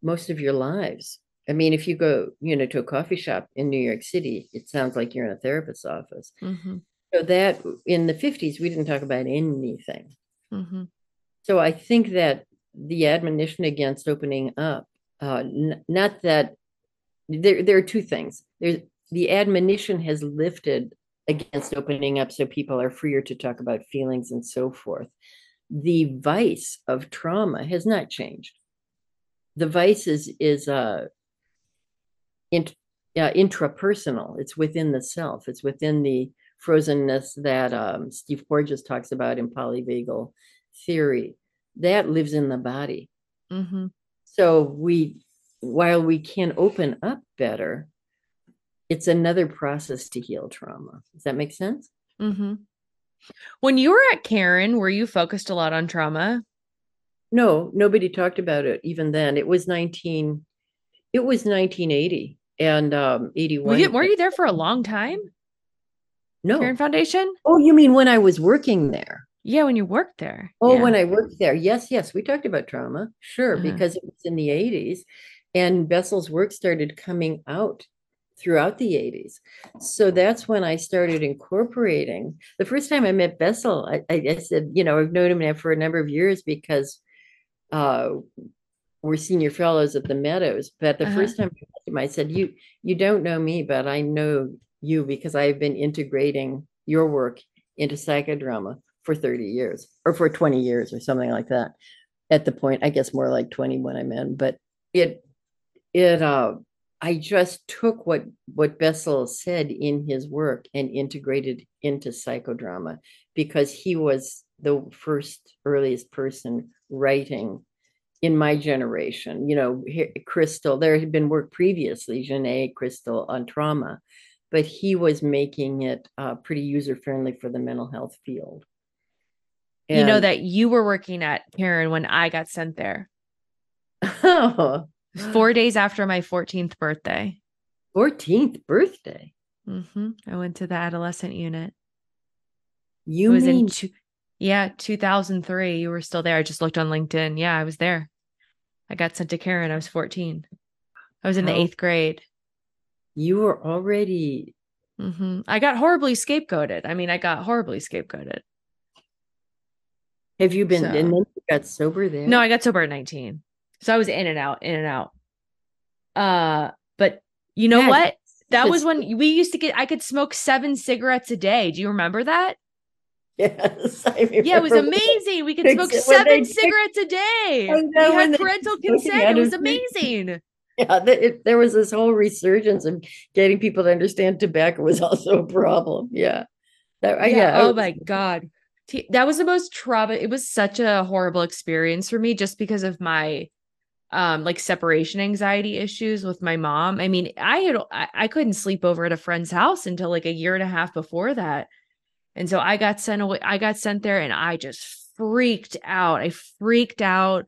most of your lives i mean if you go you know to a coffee shop in new york city it sounds like you're in a therapist's office Mhm. so that in the 50s we didn't talk about anything Mhm. so I think that the admonition against opening up, uh, n- not that there, there are two things. There's the admonition has lifted against opening up so people are freer to talk about feelings and so forth. The vice of trauma has not changed. The vice is is uh, int, uh, intrapersonal. It's within the self. It's within the frozenness that um, Steve Porges talks about in polyvagal theory. That lives in the body. Mhm. So we, while we can open up better, it's another process to heal trauma. Does that make sense? Mhm. when you were at Caron were you focused a lot on trauma No, nobody talked about it even then. It was 19, it was 1980 and um 81. were you, were you there for a long time No. Caron foundation Oh, you mean when I was working there? yeah when you worked there Oh, Yeah. when I worked there. Yes, yes, we talked about trauma. Sure, Uh-huh. because it was in the 80s. and Bessel's work started coming out throughout the 80s. So that's when I started incorporating. The first time I met Bessel, I, I said, you know, I've known him now for a number of years because uh, we're senior fellows at the Meadows. But the Uh-huh. first time I met him, I said, you you don't know me, but I know you because I've been integrating your work into psychodrama for 30 years or for 20 years or something like that. At the point, I guess more like 20 when I'm in, but it it uh I just took what what Bessel said in his work and integrated into psychodrama because he was the first earliest person writing in my generation. You know, Crystal, there had been work previously, Janae Crystal on trauma, but he was making it uh, pretty user friendly for the mental health field. you know that you were working at Caron when I got sent there. (laughs) Oh, Four days after my 14th birthday. 14th birthday. hmm I went to the adolescent unit. You it was mean in two, yeah, 2003. You were still there. I just looked on LinkedIn. Yeah, I was there. I got sent to Caron. I was 14. I was in the eighth grade. you were already hmm I got horribly scapegoated. I mean, I got horribly scapegoated. have you been So- and then you got sober there? No, I got sober at 19. So I was in and out, in and out. Uh, but you know what? That was when we used to get I could smoke seven cigarettes a day. Do you remember that? Yes, (laughs) Yeah, it was amazing. We could smoke seven cigarettes a day. We had parental consent. It was amazing. (laughs) Yeah, it, there was this whole resurgence of getting people to understand tobacco was (laughs) also a problem. Yeah, that, yeah. yeah. Oh was- my god. That was the most trauma. It was such a horrible experience for me just because of my um like separation anxiety issues with my mom. I mean, I had I, I couldn't sleep over at a friend's house until like a year and a half before that. And so I got sent away I got sent there and I just freaked out. I freaked out.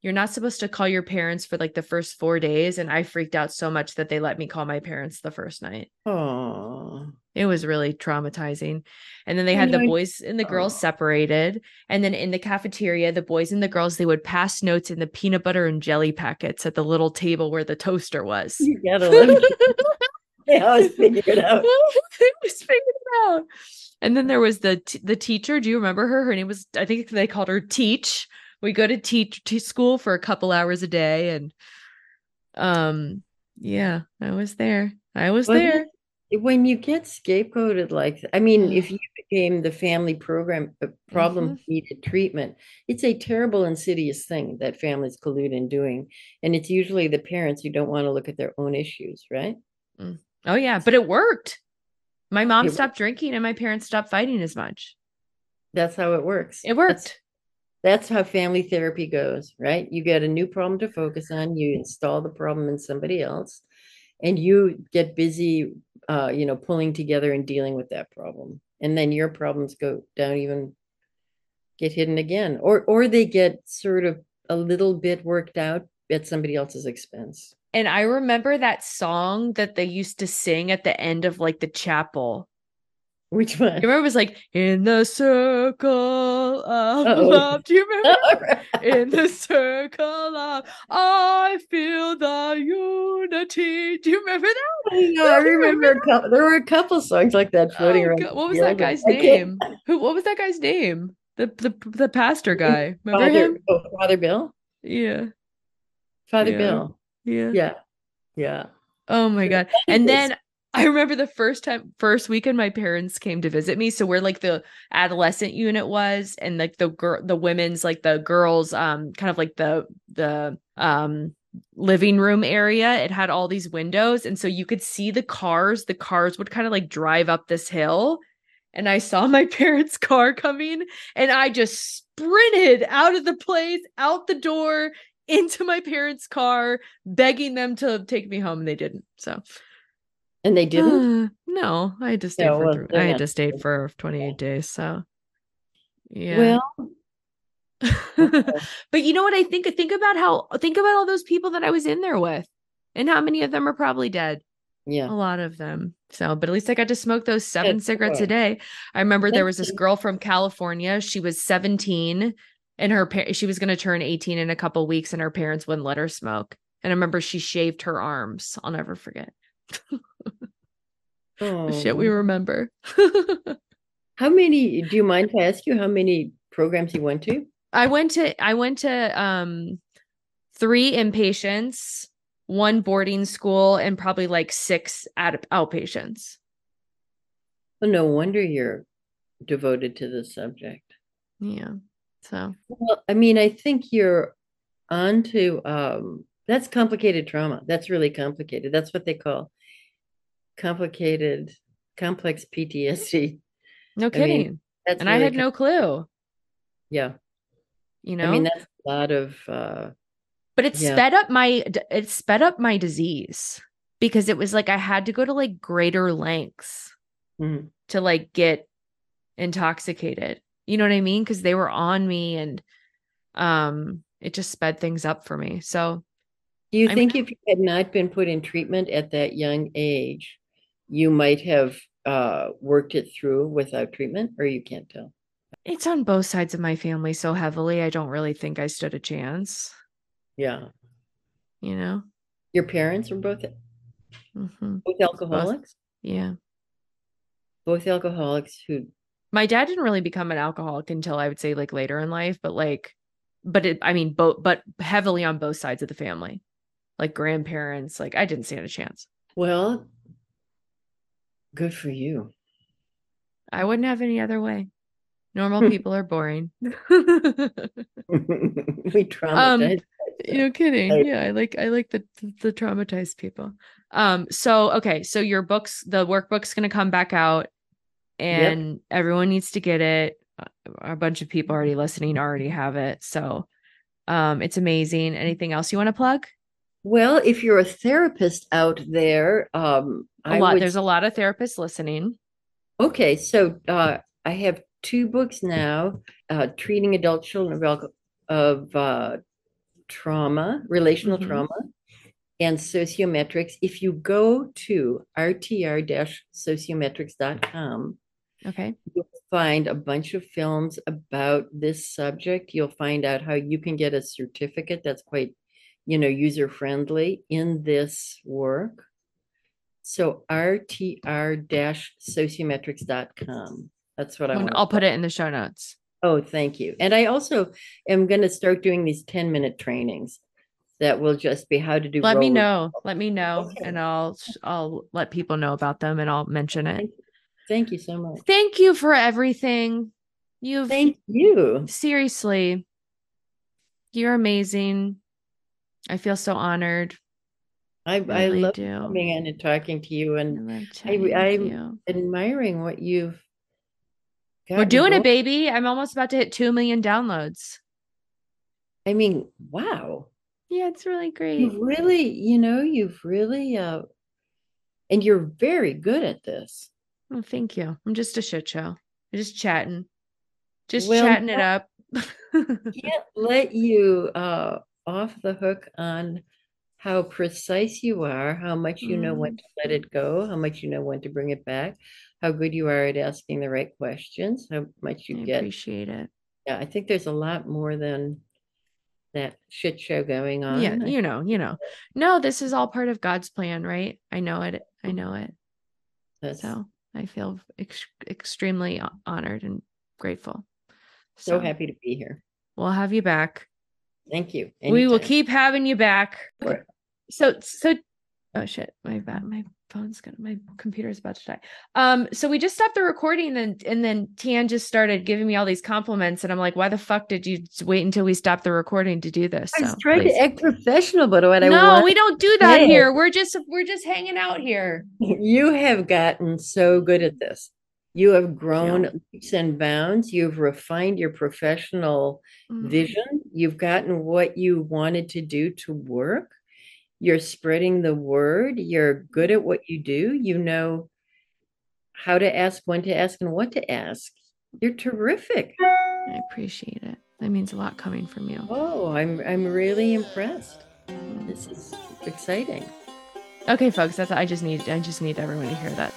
You're not supposed to call your parents for like the first 4 days and I freaked out so much that they let me call my parents the first night. Oh, It was really traumatizing. And then they had the boys and the girls separated. And then in the cafeteria, the boys and the girls, they would pass notes in the peanut butter and jelly packets at the little table where the toaster was. You (laughs) gotta love. (laughs) They always figure it out. (laughs) they was figured it out. And then there was the t- the teacher. Do you remember her? Her name was I think they called her Teach. We go to teach to school for a couple hours a day, and um, yeah, I was there. I was Well, there. When you get scapegoated like, I mean, Mm. if (sighs) you became the family program uh, problem Mm-hmm. needed treatment, it's a terrible insidious thing that families collude in doing. And it's usually the parents who don't want to look at their own issues, right? Oh yeah, but it worked. My mom It stopped drinking and my parents stopped fighting as much. That's how it works. It worked. That's how family therapy goes, right? You get a new problem to focus on, you install the problem in somebody else, and you get busy, uh, you know, pulling together and dealing with that problem. And then your problems go down even get hidden again, or or they get sort of a little bit worked out at somebody else's expense. And I remember that song that they used to sing at the end of like the chapel. Which You one? remember it was like in the circle of Uh-oh. love. Do you (laughs) remember? Oh, right. in the circle of I feel the unity. Do you remember that? I know, I you remember a couple, there were a couple songs like that oh, floating Oh, around. God, What was that guy's name? Who what was that guy's name? The the the pastor guy. Remember Father, him? oh, Father Bill? Yeah. Father Yeah. Bill. Yeah. Yeah. Yeah. Oh my god. And then I remember the first time first weekend my parents came to visit me. So where like the adolescent unit was and like the girl the women's like the girls um kind of like the the um living room area. It had all these windows and so you could see the cars. The cars would kind of like drive up this hill. And I saw my (laughs) parents' car coming and I just sprinted out of the place, out the door, into my parents' car, begging them to take me home, and they didn't. So And they didn't? Uh, no, I had to stay for well, I had to stay for 28 days. So yeah. Well, (laughs) but you know what I think? Think about how think about all those people that I was in there with, and how many of them are probably dead. yeah. A lot of them. So, but at least I got to smoke those seven cigarettes a day. I remember there was this girl from California. She was 17 and her par- she was going to turn 18 in a couple weeks and her parents wouldn't let her smoke. And I remember she shaved her arms. I'll never forget. The shit we Oh. remember. (laughs) How many, do you mind if I ask you how many programs you went to? I went to I went to um three inpatients, one boarding school, and probably like six out outpatients. Well, no wonder you're devoted to the subject. Yeah. So Well, I mean, I think you're onto um that's complicated trauma. That's really complicated. That's what they call complicated complex PTSD. no I kidding. mean, That's and I had com- no clue, yeah. you know. I mean, that's a lot of uh but it yeah. sped up my it sped up my disease because it was like I had to go to like greater lengths mhm. to like get intoxicated. You know what I mean? Because they were on me and um it just sped things up for me. So Do you I think mean- if you had not been put in treatment at that young age, you might have uh worked it through without treatment, or you can't tell? it's on both sides of my family so heavily. I don't really think I stood a chance, Yeah. you know? Your parents were both hmm both alcoholics? Yeah. Both alcoholics who My dad didn't really become an alcoholic until I would say like later in life, but like, but it, I mean, both, but heavily on both sides of the family, like grandparents. Like, I didn't stand a chance. well, good for you. I wouldn't have any other way. Normal Hmm. people are boring. (laughs) (laughs) we traumatized. You're kidding. I- Yeah, I like I like the the traumatized people. Um, so okay, so your books, the workbook's gonna come back out, and everyone needs to get it. A bunch of people already listening already have it, so um, it's amazing. Anything else you want to plug? Well, if you're a therapist out there, um, A lot. would There's a lot of therapists listening. Okay, so uh, I have two books now, uh, treating adult children of, of uh, trauma, relational Mhm. trauma, and sociometrics. If you go to rtr-sociometrics.com, Okay. you'll find a bunch of films about this subject. You'll find out how you can get a certificate that's quite, you know, user friendly in this work. So rtr-sociometrics.com. That's what I I'll want. I'll put it in the show notes. Oh, thank you. And I also am going to start doing these 10 minute trainings that will just be how to do. Let me know. Let me know, Okay. and I'll I'll let people know about them, and I'll mention it. Thank you. Thank you so much. Thank you for everything. You've Thank you. seriously, you're amazing. I feel so honored. I, I I love do. coming in and talking to you I and love chatting I'm you. admiring what you've We're doing going. it, baby. I'm almost about to hit two million downloads. I mean, wow. Yeah, it's really great. You've really, you know, you've really, uh, and you're very good at this. Oh, thank you. I'm just a shit show. I'm just chatting, just Well, chatting it up. (laughs) Can't let you uh, off the hook on how precise you are, how much you know when Mm. to let it go, how much you know when to bring it back, how good you are at asking the right questions, how much you I get. appreciate it. Yeah, I think there's a lot more than that shit show going on. Yeah, you know, you know. No, this is all part of God's plan, right? I know it. I know it. that's So I feel ex- extremely honored and grateful. so happy to be here. We'll have you back. Thank you. We will keep having you back. Sure. So so oh shit, my bad my phone's gonna my computer's about to die. Um so we just stopped the recording and and then Tian just started giving me all these compliments and I'm like, why the fuck did you wait until we stopped the recording to do this? I was So, trying please. to act professional, but what I no, want we don't do that say- here. We're just we're just hanging out here. You have gotten so good at this. You have grown leaps and bounds. You've refined your professional Mm. vision. You've gotten what you wanted to do to work. You're spreading the word. You're good at what you do. You know how to ask, when to ask, and what to ask. You're terrific. I appreciate it. That means a lot coming from you. Oh, I'm I'm really impressed. This is exciting. Okay, folks, that's I just need I just need everyone to hear that.